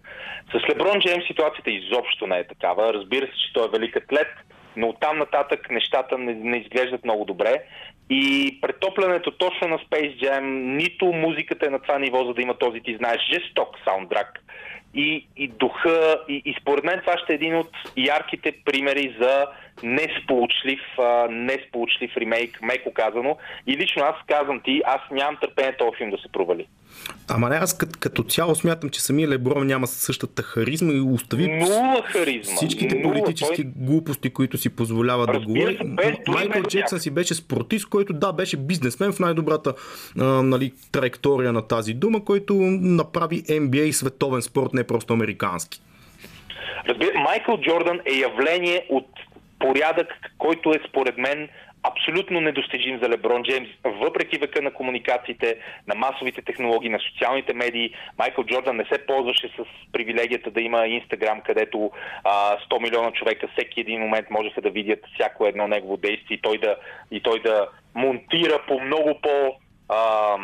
С Леброн Джеймс ситуацията изобщо не е такава. Разбира се, че той е велик атлет, но оттам нататък нещата не, не изглеждат много добре. И претоплянето точно на Space Jam, нито музиката е на това ниво, за да има този, ти знаеш, жесток саундтрак. И, и духа, и, и според мен това ще е един от ярките примери за несполучлив, несполучлив ремейк, меко казано. И лично аз казвам ти, аз нямам търпение този филм да се провали. Ама не, аз като, като цяло смятам, че самия Леброн няма същата харизма и остави Нула харизма. всичките Нула, политически той... глупости, които си позволява да говори. Майкъл Джексън си беше спортист, който да, беше бизнесмен в най-добрата а, нали, траектория на тази дума, който направи NBA световен спорт, не просто американски. Разбира, Майкъл Джордан е явление от порядък, който е според мен абсолютно недостижим за Леброн Джеймс, въпреки века на комуникациите, на масовите технологии, на социалните медии. Майкъл Джордан не се ползваше с привилегията да има Инстаграм, където а, 100 милиона човека всеки един момент можеха да видят всяко едно негово действие и той да, и той да монтира по много по а,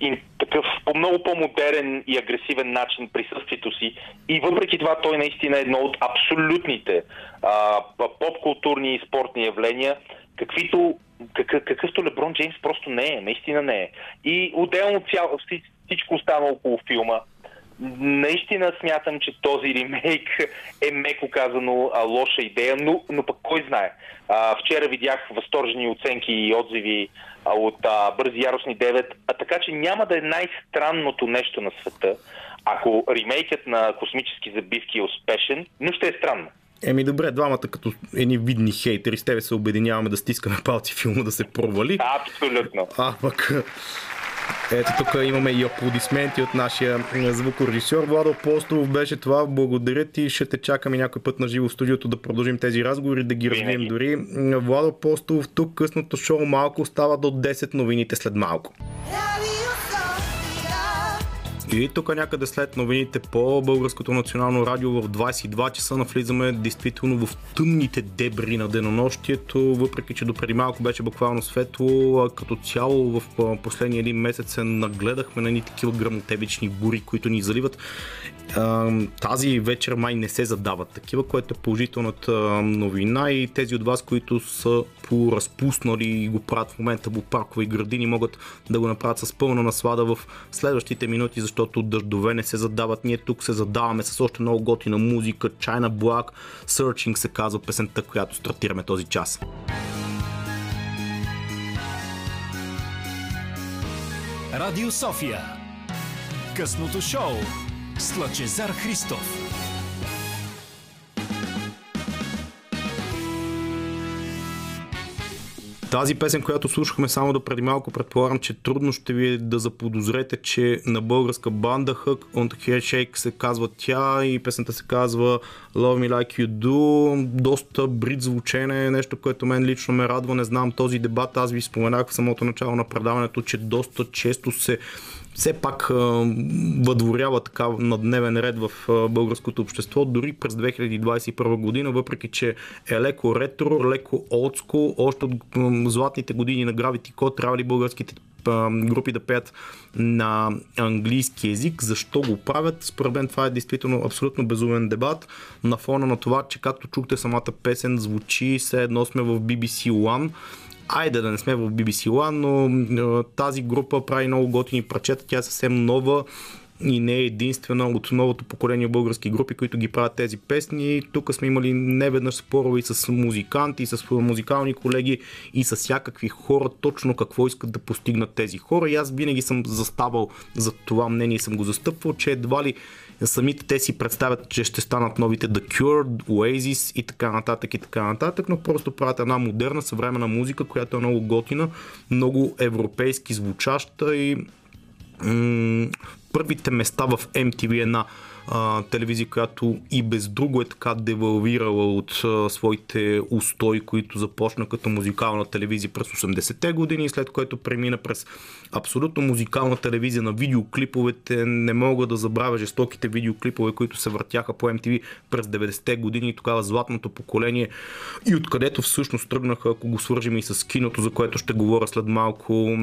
и такъв по много по-модерен и агресивен начин присъствието си. И въпреки това той наистина е едно от абсолютните а, поп-културни и спортни явления, каквито, какъв, какъвто Леброн Джеймс просто не е, наистина не е. И отделно цяло, всичко остана около филма, наистина смятам, че този ремейк е меко казано а, лоша идея, но, но пък кой знае. А, вчера видях възторжени оценки и отзиви а, от а, Бързи яростни 9, а така че няма да е най-странното нещо на света, ако ремейкът на космически забивки е успешен, но ще е странно. Еми добре, двамата като едни видни хейтери с тебе се обединяваме да стискаме палци филма да се провали. Абсолютно. А пък ето тук имаме и аплодисменти от нашия звукорежисьор Владо Постов. Беше това. Благодаря ти. Ще те чакаме някой път на живо в студиото да продължим тези разговори, да ги развием дори. Владо Постов, тук късното шоу малко става до 10 новините след малко. И тук някъде след новините по Българското национално радио в 22 часа навлизаме действително в тъмните дебри на денонощието, въпреки че допреди малко беше буквално светло, като цяло в последния един месец се нагледахме на ни такива грамотевични бури, които ни заливат тази вечер май не се задават такива, което е положителната новина и тези от вас, които са поразпуснали и го правят в момента по паркови градини, могат да го направят с пълна наслада в следващите минути, защото дъждове не се задават. Ние тук се задаваме с още много готина музика. China Black Searching се казва песента, която стартираме този час. Радио София. Късното шоу с Лъчезар Христов. Тази песен, която слушахме само до преди малко, предполагам, че трудно ще ви е да заподозрете, че на българска банда Hug on the Shake се казва тя и песента се казва Love Me Like You Do. Доста брит звучене, нещо, което мен лично ме радва. Не знам този дебат. Аз ви споменах в самото начало на предаването, че доста често се все пак въдворява така на дневен ред в българското общество, дори през 2021 година, въпреки че е леко ретро, леко олдско, още от златните години на Gravity Code трябва ли българските групи да пеят на английски язик. Защо го правят? Според мен това е действително абсолютно безумен дебат на фона на това, че както чухте самата песен звучи все едно сме в BBC One айде да не сме в BBC One, но тази група прави много готини прачета, тя е съвсем нова и не е единствена от новото поколение български групи, които ги правят тези песни. Тук сме имали неведнъж спорове и с музиканти, и с музикални колеги, и с всякакви хора, точно какво искат да постигнат тези хора. И аз винаги съм заставал за това мнение и съм го застъпвал, че едва ли самите те си представят, че ще станат новите The Cure, Oasis и така нататък и така нататък, но просто правят една модерна съвременна музика, която е много готина, много европейски звучаща и м- първите места в MTV една а, телевизия, която и без друго е така девалвирала от а, своите устои, които започна като музикална телевизия през 80-те години, след което премина през абсолютно музикална телевизия на видеоклиповете. Не мога да забравя жестоките видеоклипове, които се въртяха по MTV през 90-те години и тогава златното поколение и откъдето всъщност тръгнаха, ако го свържим и с киното, за което ще говоря след малко,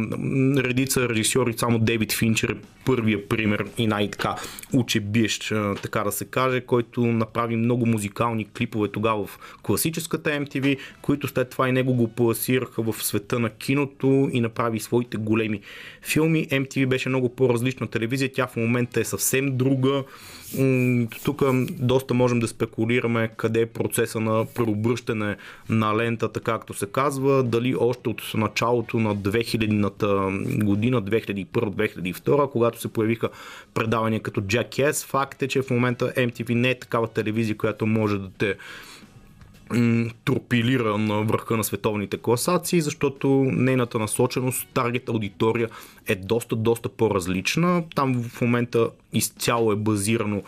редица режисьори, само Дейвид Финчер е първия пример и най-така учебиещ така да се каже, който направи много музикални клипове тогава в класическата MTV, които след това и него го пласираха в света на киното и направи своите големи филми. MTV беше много по-различна телевизия, тя в момента е съвсем друга. Тук доста можем да спекулираме къде е процеса на преобръщане на лентата, както се казва, дали още от началото на 2000-та година, 2001-2002, когато се появиха предавания като Jackass. Факт че в момента MTV не е такава телевизия, която може да те тропилира на върха на световните класации, защото нейната насоченост, таргет аудитория е доста, доста по-различна. Там в момента изцяло е базирано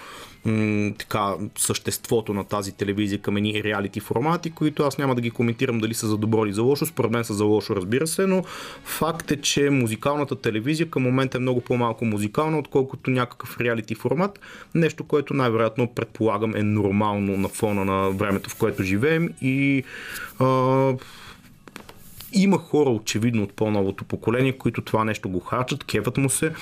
м- така, съществото на тази телевизия към едни реалити формати, които аз няма да ги коментирам дали са за добро или за лошо, според мен са за лошо, разбира се, но факт е, че музикалната телевизия към момента е много по-малко музикална, отколкото някакъв реалити формат, нещо, което най-вероятно предполагам е нормално на фона на времето, в което живеем. И а, има хора, очевидно, от по-новото поколение, които това нещо го хачат, кеват му се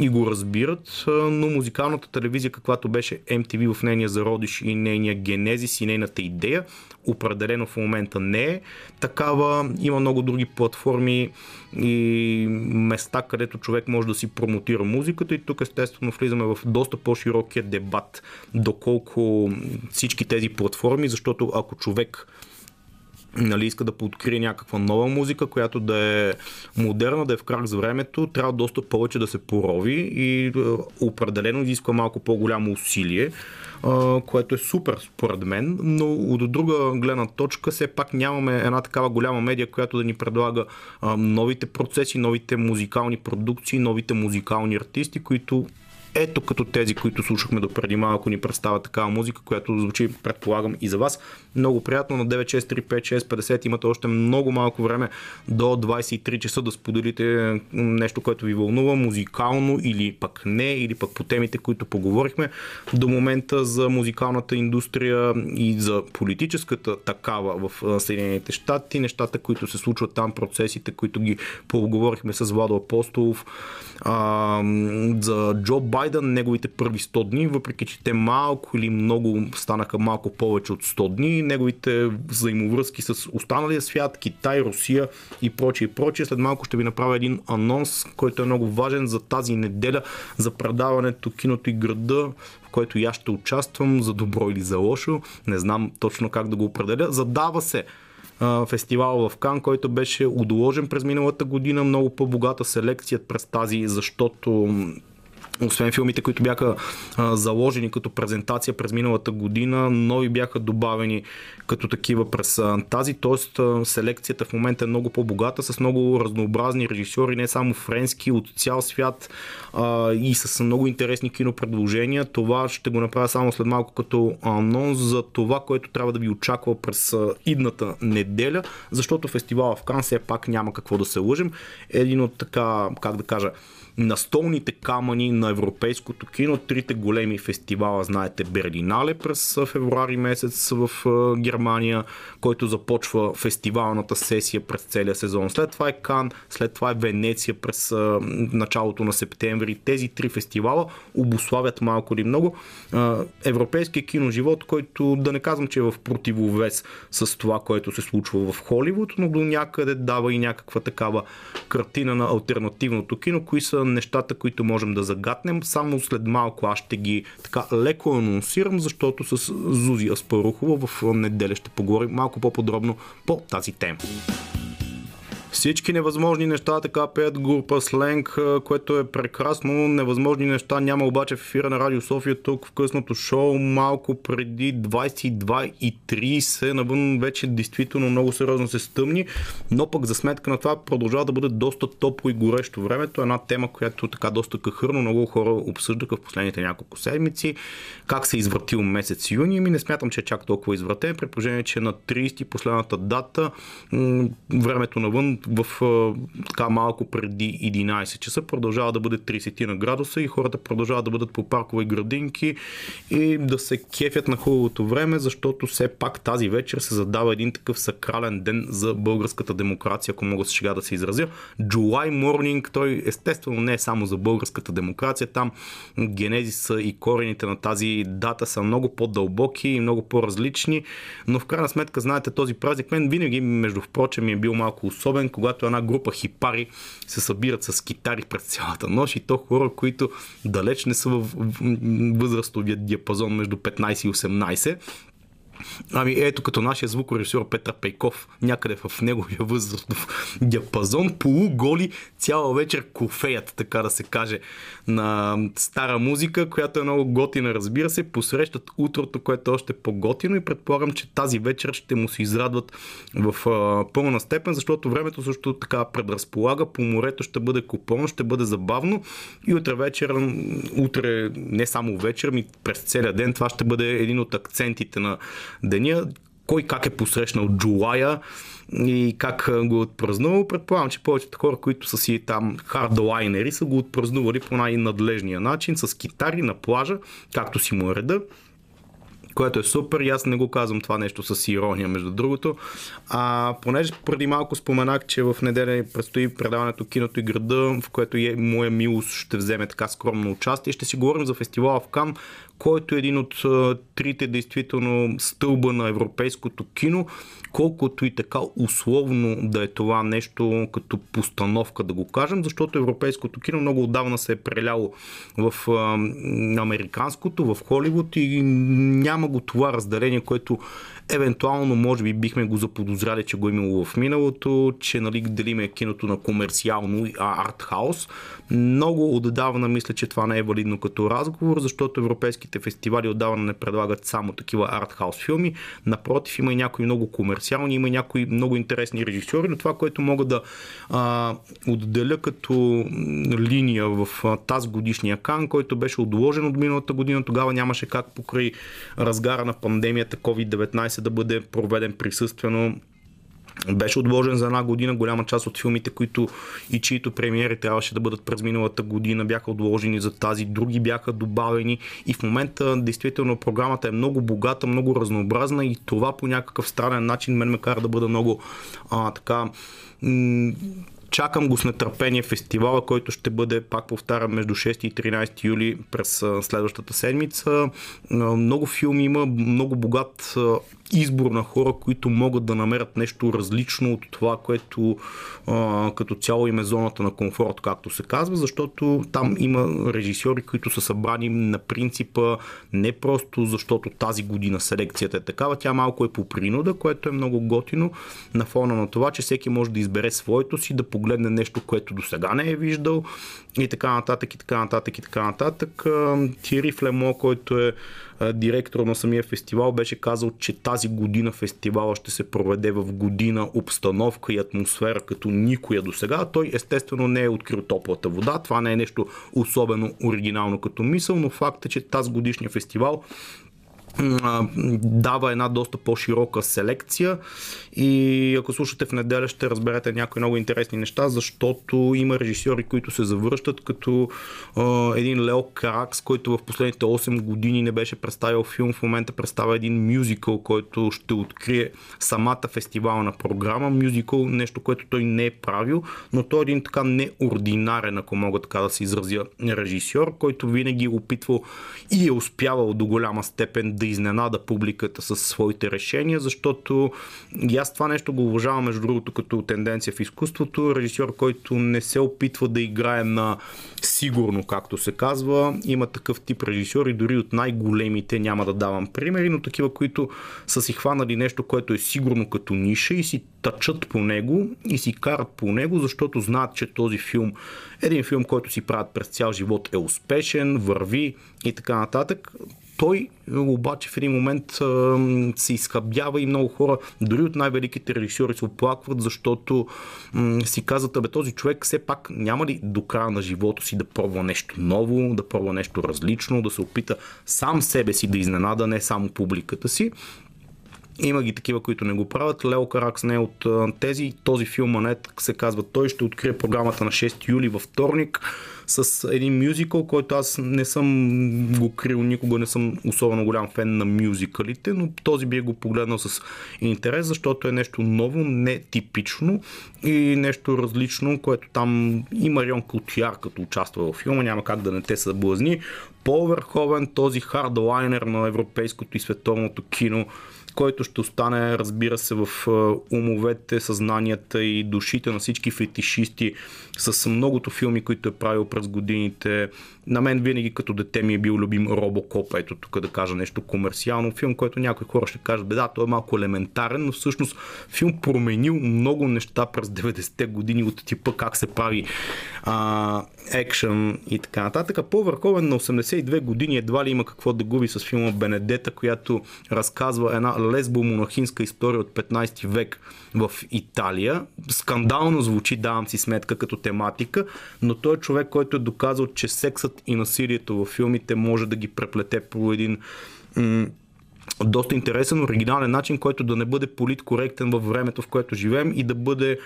и го разбират, но музикалната телевизия, каквато беше MTV в нейния зародиш и нейния генезис и нейната идея, определено в момента не е такава. Има много други платформи и места, където човек може да си промотира музиката и тук естествено влизаме в доста по-широкия дебат доколко всички тези платформи, защото ако човек нали, иска да подкрие някаква нова музика, която да е модерна, да е в крак за времето, трябва доста повече да се порови и е, определено изисква малко по-голямо усилие, което е супер според мен, но от друга гледна точка все пак нямаме една такава голяма медия, която да ни предлага новите процеси, новите музикални продукции, новите музикални артисти, които ето като тези, които слушахме до преди малко ни представя такава музика, която звучи, предполагам, и за вас. Много приятно на 9635650 имате още много малко време до 23 часа да споделите нещо, което ви вълнува, музикално или пък не, или пък по темите, които поговорихме. До момента за музикалната индустрия и за политическата такава в Съединените щати, нещата, които се случват там, процесите, които ги поговорихме с Владо Апостолов, а, за Джо Байден, неговите първи 100 дни, въпреки че те малко или много станаха малко повече от 100 дни, неговите взаимовръзки с останалия свят, Китай, Русия и прочие и прочие. След малко ще ви направя един анонс, който е много важен за тази неделя, за предаването Киното и града, в който и аз ще участвам, за добро или за лошо. Не знам точно как да го определя. Задава се фестивал в Кан, който беше удоложен през миналата година. Много по-богата селекция през тази, защото освен филмите, които бяха а, заложени като презентация през миналата година, нови бяха добавени като такива през а, тази, т.е. селекцията в момента е много по-богата, с много разнообразни режисьори, не само френски, от цял свят а, и с много интересни кинопредложения. Това ще го направя само след малко като анонс за това, което трябва да ви очаква през а, идната неделя, защото фестивала в Кан все пак няма какво да се лъжим. Един от така, как да кажа, настолните камъни на европейското кино. Трите големи фестивала, знаете, Берлинале през февруари месец в Германия, който започва фестивалната сесия през целия сезон. След това е Кан, след това е Венеция през началото на септември. Тези три фестивала обославят малко или много европейския киноживот, който да не казвам, че е в противовес с това, което се случва в Холивуд, но до някъде дава и някаква такава картина на альтернативното кино, кои са нещата, които можем да загатнем. Само след малко аз ще ги така леко анонсирам, защото с Зузи Аспарухова в неделя ще поговорим малко по-подробно по тази тема. Всички невъзможни неща така пеят група Сленг, което е прекрасно. Невъзможни неща няма обаче в ефира на Радио София тук в късното шоу малко преди 22.30. Навън вече действително много сериозно се стъмни, но пък за сметка на това продължава да бъде доста топло и горещо времето. Една тема, която така доста кахърно много хора обсъждаха в последните няколко седмици. Как се е извратил месец юни? Ми не смятам, че е чак толкова извратен, при положение, че на 30 последната дата времето навън в така малко преди 11 часа продължава да бъде 30 на градуса и хората продължават да бъдат по паркови градинки и да се кефят на хубавото време, защото все пак тази вечер се задава един такъв сакрален ден за българската демокрация, ако мога сега да се изразя. July Morning, той естествено не е само за българската демокрация, там генезиса и корените на тази дата са много по-дълбоки и много по-различни, но в крайна сметка, знаете, този празник мен винаги, между впрочем, е бил малко особен, когато една група хипари се събират с китари през цялата нощ и то хора, които далеч не са в възрастовия диапазон между 15 и 18 Ами ето като нашия звукорежисьор Петър Пейков, някъде в неговия възрастов диапазон, полуголи цяла вечер кофеят, така да се каже, на стара музика, която е много готина, разбира се, посрещат утрото, което е още по-готино и предполагам, че тази вечер ще му се израдват в а, пълна степен, защото времето също така предразполага, по морето ще бъде купон, ще бъде забавно и утре вечер, утре не само вечер, ми през целия ден, това ще бъде един от акцентите на деня, кой как е посрещнал Джулая и как го е отпразнувал. Предполагам, че повечето хора, които са си там хардлайнери, са го отпразнували по най-надлежния начин, с китари на плажа, както си му е реда което е супер. И аз не го казвам това нещо с ирония, между другото. А, понеже преди малко споменах, че в неделя предстои предаването Киното и града, в което е моя милост ще вземе така скромно участие. Ще си говорим за фестивала в Кан, който е един от трите действително стълба на европейското кино, колкото и така условно да е това нещо като постановка, да го кажем, защото европейското кино много отдавна се е преляло в американското, в Холивуд и няма го това разделение, което Евентуално, може би, бихме го заподозряли, че го е имало в миналото, че нали, делиме киното на комерциално и артхаус. Много отдавна мисля, че това не е валидно като разговор, защото европейските фестивали отдавна не предлагат само такива артхаус филми. Напротив, има и някои много комерциални, има и някои много интересни режисьори, но това, което мога да а, отделя като линия в тази годишния кан, който беше отложен от миналата година, тогава нямаше как покрай разгара на пандемията COVID-19 се да бъде проведен присъствено беше отложен за една година. Голяма част от филмите, които и чието премиери трябваше да бъдат през миналата година, бяха отложени за тази, други бяха добавени и в момента действително програмата е много богата, много разнообразна и това по някакъв странен начин мен ме кара да бъда много а, така м- Чакам го с нетърпение фестивала, който ще бъде, пак повтарям, между 6 и 13 юли през следващата седмица. Много филми има, много богат избор на хора, които могат да намерят нещо различно от това, което а, като цяло им е зоната на комфорт, както се казва, защото там има режисьори, които са събрани на принципа не просто защото тази година селекцията е такава, тя малко е по принуда, което е много готино на фона на това, че всеки може да избере своето си, да погледне нещо, което до сега не е виждал и така нататък, и така нататък, и така нататък. Тири Флемо, който е директор на самия фестивал, беше казал, че тази година фестивала ще се проведе в година обстановка и атмосфера като никоя до сега. Той естествено не е открил топлата вода. Това не е нещо особено оригинално като мисъл, но факт е, че тази годишния фестивал дава една доста по-широка селекция и ако слушате в неделя ще разберете някои много интересни неща, защото има режисьори, които се завръщат, като а, един Лео Каракс, който в последните 8 години не беше представил филм, в момента представя един мюзикъл, който ще открие самата фестивална програма. Мюзикъл, нещо, което той не е правил, но той е един така неординарен, ако мога така да се изразя, режисьор, който винаги е опитвал и е успявал до голяма степен да изненада публиката със своите решения, защото и аз това нещо го уважавам, между другото, като тенденция в изкуството. Режисьор, който не се опитва да играе на сигурно, както се казва. Има такъв тип режисьори, дори от най-големите няма да давам примери, но такива, които са си хванали нещо, което е сигурно като ниша и си тъчат по него и си карат по него, защото знаят, че този филм, един филм, който си правят през цял живот е успешен, върви и така нататък. Той обаче в един момент се изхабява и много хора, дори от най-великите режисьори се оплакват, защото си казват, абе този човек все пак няма ли до края на живота си да пробва нещо ново, да пробва нещо различно, да се опита сам себе си да изненада, не само публиката си. Има ги такива, които не го правят. Лео Каракс не е от тези. Този филм Анет се казва Той ще открие програмата на 6 юли във вторник с един мюзикъл, който аз не съм го крил никога, не съм особено голям фен на мюзикалите, но този би го погледнал с интерес, защото е нещо ново, нетипично и нещо различно, което там и Марион Котяр като участва в филма, няма как да не те съблазни. По-върховен този хардлайнер на европейското и световното кино който ще остане, разбира се, в умовете, съзнанията и душите на всички фетишисти с многото филми, които е правил през годините. На мен винаги като дете ми е бил любим Робокоп, ето тук да кажа нещо комерциално. Филм, който някои хора ще кажат, да, той е малко елементарен, но всъщност филм променил много неща през 90-те години от типа как се прави а, екшен и така нататък. По-върховен на 82 години едва ли има какво да губи с филма Бенедета, която разказва една лесбо-монахинска история от 15 век в Италия. Скандално звучи, давам си сметка като тематика, но той е човек, който е доказал, че сексът и насилието във филмите може да ги преплете по един м- доста интересен, оригинален начин, който да не бъде политкоректен във времето, в което живеем и да бъде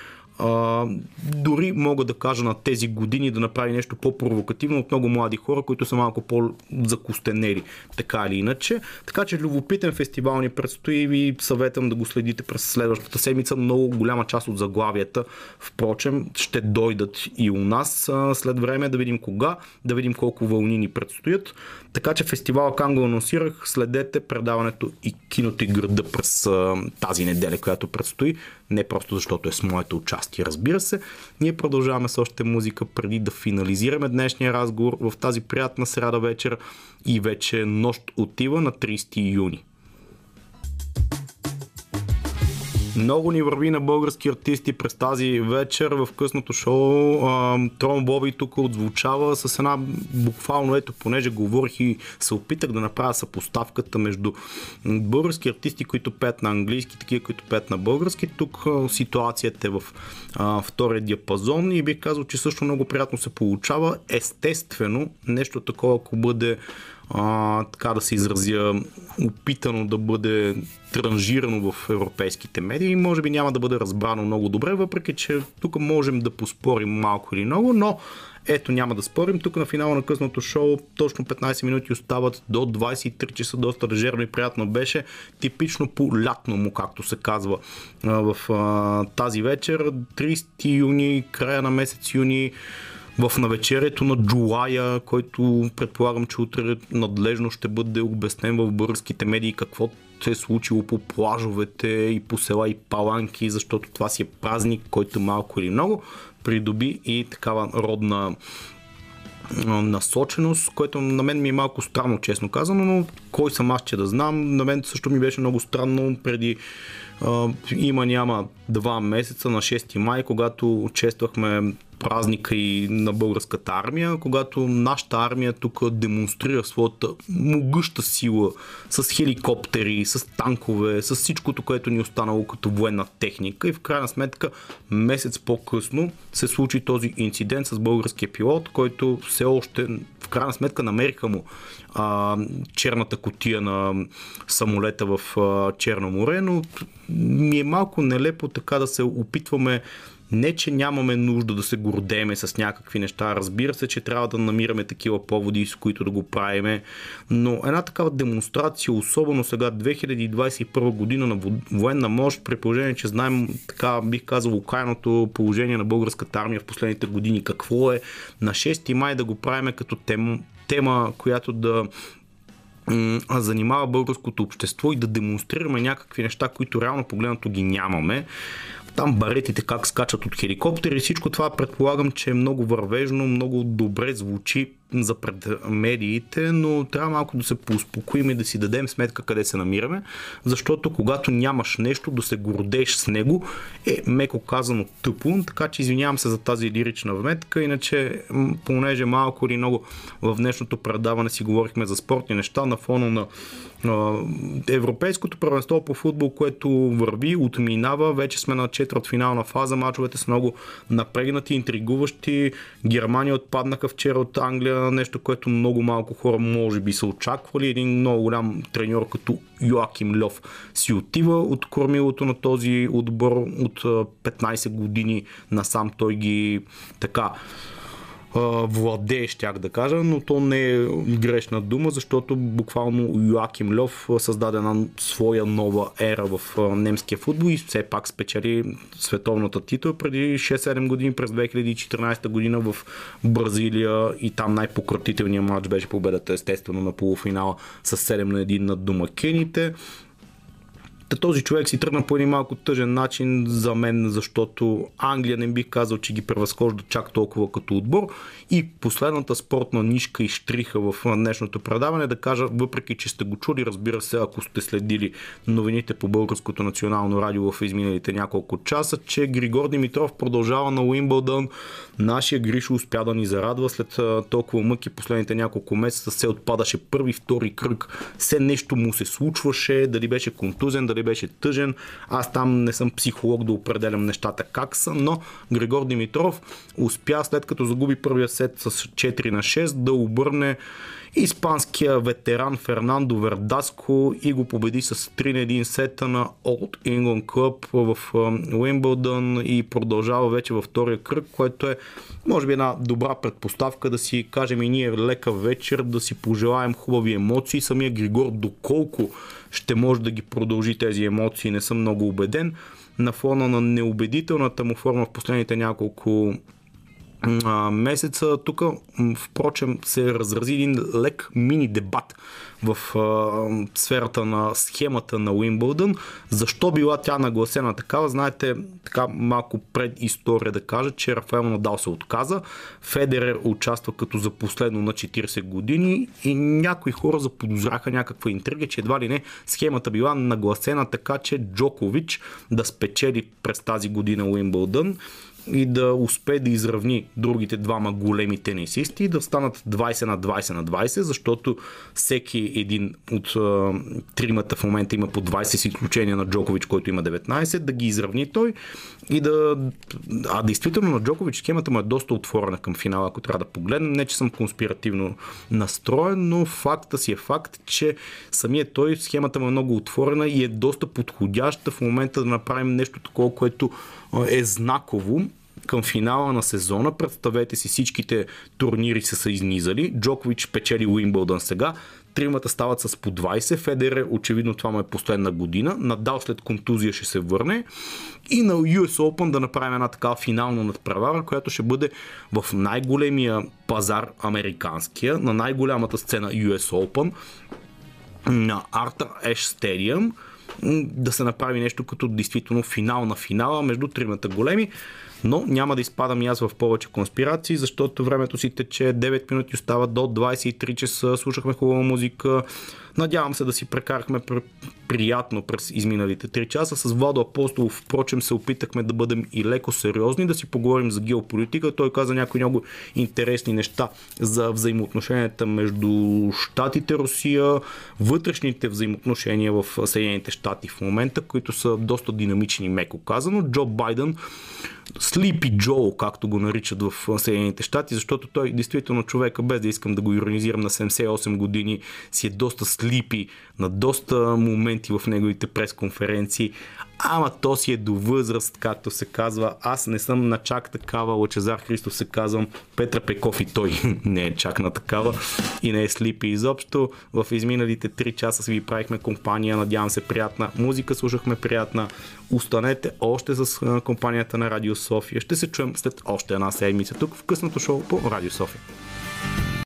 а, дори мога да кажа на тези години да направи нещо по-провокативно от много млади хора, които са малко по-закостенели, така или иначе. Така че любопитен фестивал ни предстои и ви съветвам да го следите през следващата седмица. Много голяма част от заглавията, впрочем, ще дойдат и у нас след време, да видим кога, да видим колко вълни ни предстоят. Така че фестивал Кан го анонсирах, следете предаването и киното и града през тази неделя, която предстои не просто защото е с моето участие, разбира се. Ние продължаваме с още музика преди да финализираме днешния разговор в тази приятна сряда вечер и вече нощ отива на 30 юни. Много ни върви на български артисти през тази вечер в късното шоу. Трон Боби тук отзвучава с една буквално, ето, понеже говорих и се опитах да направя съпоставката между български артисти, които пеят на английски, такива, които пеят на български. Тук ситуацията е в втория диапазон и бих казал, че също много приятно се получава. Естествено, нещо такова, ако бъде а, така да се изразя, опитано да бъде транжирано в европейските медии. Може би няма да бъде разбрано много добре, въпреки че тук можем да поспорим малко или много, но ето няма да спорим. Тук на финала на късното шоу точно 15 минути остават до 23 часа. Доста лежерно и приятно беше. Типично по лятно му, както се казва в тази вечер. 30 юни, края на месец юни в навечерието на Джулая, който предполагам, че утре надлежно ще бъде обяснен в българските медии какво се е случило по плажовете и по села и паланки, защото това си е празник, който малко или много придоби и такава родна насоченост, което на мен ми е малко странно, честно казано, но кой съм аз, че да знам. На мен също ми беше много странно преди има няма два месеца на 6 май, когато чествахме празника и на българската армия, когато нашата армия тук демонстрира своята могъща сила с хеликоптери, с танкове, с всичкото, което ни е останало като военна техника. И в крайна сметка месец по-късно се случи този инцидент с българския пилот, който все още в крайна сметка намериха му а, черната котия на самолета в а, Черно море, но ми е малко нелепо така да се опитваме не, че нямаме нужда да се гордеме с някакви неща, разбира се, че трябва да намираме такива поводи, с които да го правиме, но една такава демонстрация, особено сега 2021 година на военна мощ, при положение, че знаем така, бих казал, окаяното положение на българската армия в последните години, какво е на 6 май да го правиме като тема, тема която да занимава българското общество и да демонстрираме някакви неща, които реално погледнато ги нямаме. Там баретите как скачат от хеликоптери, всичко това предполагам, че е много вървежно, много добре звучи за пред медиите, но трябва малко да се поуспокоим и да си дадем сметка къде се намираме, защото когато нямаш нещо да се гордееш с него е меко казано тъпо, така че извинявам се за тази лирична вметка, иначе понеже малко или много в днешното предаване си говорихме за спортни неща на фона на Европейското първенство по футбол, което върви, отминава, вече сме на четвърт финална фаза, мачовете са много напрегнати, интригуващи. Германия отпаднаха вчера от Англия, нещо, което много малко хора може би са очаквали. Един много голям треньор като Йоаким Льов си отива от кормилото на този отбор от 15 години насам той ги така владее, щях да кажа, но то не е грешна дума, защото буквално Йоаким Льов създаде една своя нова ера в немския футбол и все пак спечели световната титла преди 6-7 години през 2014 година в Бразилия и там най-пократителният матч беше победата естествено на полуфинала с 7 на 1 над домакените. Този човек си тръгна по един малко тъжен начин за мен, защото Англия не бих казал, че ги превъзхожда чак толкова като отбор. И последната спортна нишка и штриха в днешното предаване да кажа, въпреки че сте го чули, разбира се, ако сте следили новините по Българското национално радио в изминалите няколко часа, че Григор Димитров продължава на Уимбълдън. Нашия Гришо успя да ни зарадва след толкова мъки последните няколко месеца. Се отпадаше първи, втори кръг. Все нещо му се случваше, дали беше контузен, дали беше тъжен. Аз там не съм психолог да определям нещата как са, но Григор Димитров успя след като загуби първия сет с 4 на 6 да обърне испанския ветеран Фернандо Вердаско и го победи с 3 на 1 сета на Old England Club в Уимбълдън и продължава вече във втория кръг, което е може би една добра предпоставка да си кажем и ние лека вечер, да си пожелаем хубави емоции. Самия Григор доколко ще може да ги продължи тези емоции, не съм много убеден. На фона на неубедителната му форма в последните няколко месеца. Тук, впрочем, се разрази един лек мини дебат в а, сферата на схемата на Уимбълдън. Защо била тя нагласена такава? Знаете, така малко пред история да кажа, че Рафаел Надал се отказа. Федерер участва като за последно на 40 години и някои хора заподозраха някаква интрига, че едва ли не схемата била нагласена така, че Джокович да спечели през тази година Уимбълдън и да успее да изравни другите двама големи тенисисти, да станат 20 на 20 на 20, защото всеки един от а, тримата в момента има по 20 с изключение на Джокович, който има 19, да ги изравни той и да... А действително на Джокович схемата му е доста отворена към финала, ако трябва да погледнем. Не, че съм конспиративно настроен, но факта си е факт, че самият той схемата му е много отворена и е доста подходяща в момента да направим нещо такова, което е знаково към финала на сезона. Представете си всичките турнири са се изнизали. Джокович печели Уимбълдън сега. Тримата стават с по 20. Федер, очевидно това му е последна година. Надал след контузия ще се върне. И на US Open да направим една такава финална надпревара, която ще бъде в най-големия пазар американския, на най-голямата сцена US Open, на Arthur Ashe Stadium да се направи нещо като действително финал на финала между тримата големи. Но няма да изпадам и аз в повече конспирации, защото времето си тече 9 минути остава до 23 часа, слушахме хубава музика, Надявам се да си прекарахме приятно през изминалите 3 часа. С Владо Апостолов, впрочем, се опитахме да бъдем и леко сериозни, да си поговорим за геополитика. Той каза някои много интересни неща за взаимоотношенията между Штатите, Русия, вътрешните взаимоотношения в Съединените щати в момента, които са доста динамични, меко казано. Джо Байден Слипи Джо, както го наричат в Съединените щати, защото той действително човека, без да искам да го иронизирам на 78 години, си е доста слипи на доста моменти в неговите пресконференции. Ама то си е до възраст, както се казва. Аз не съм на чак такава. Лъчезар Христов се казвам. Петра Пеков и той не е чак на такава и не е слипи изобщо. В изминалите 3 часа си ви правихме компания. Надявам се приятна музика, слушахме приятна. Останете още с компанията на Радио София. Ще се чуем след още една седмица тук в късното шоу по Радио София.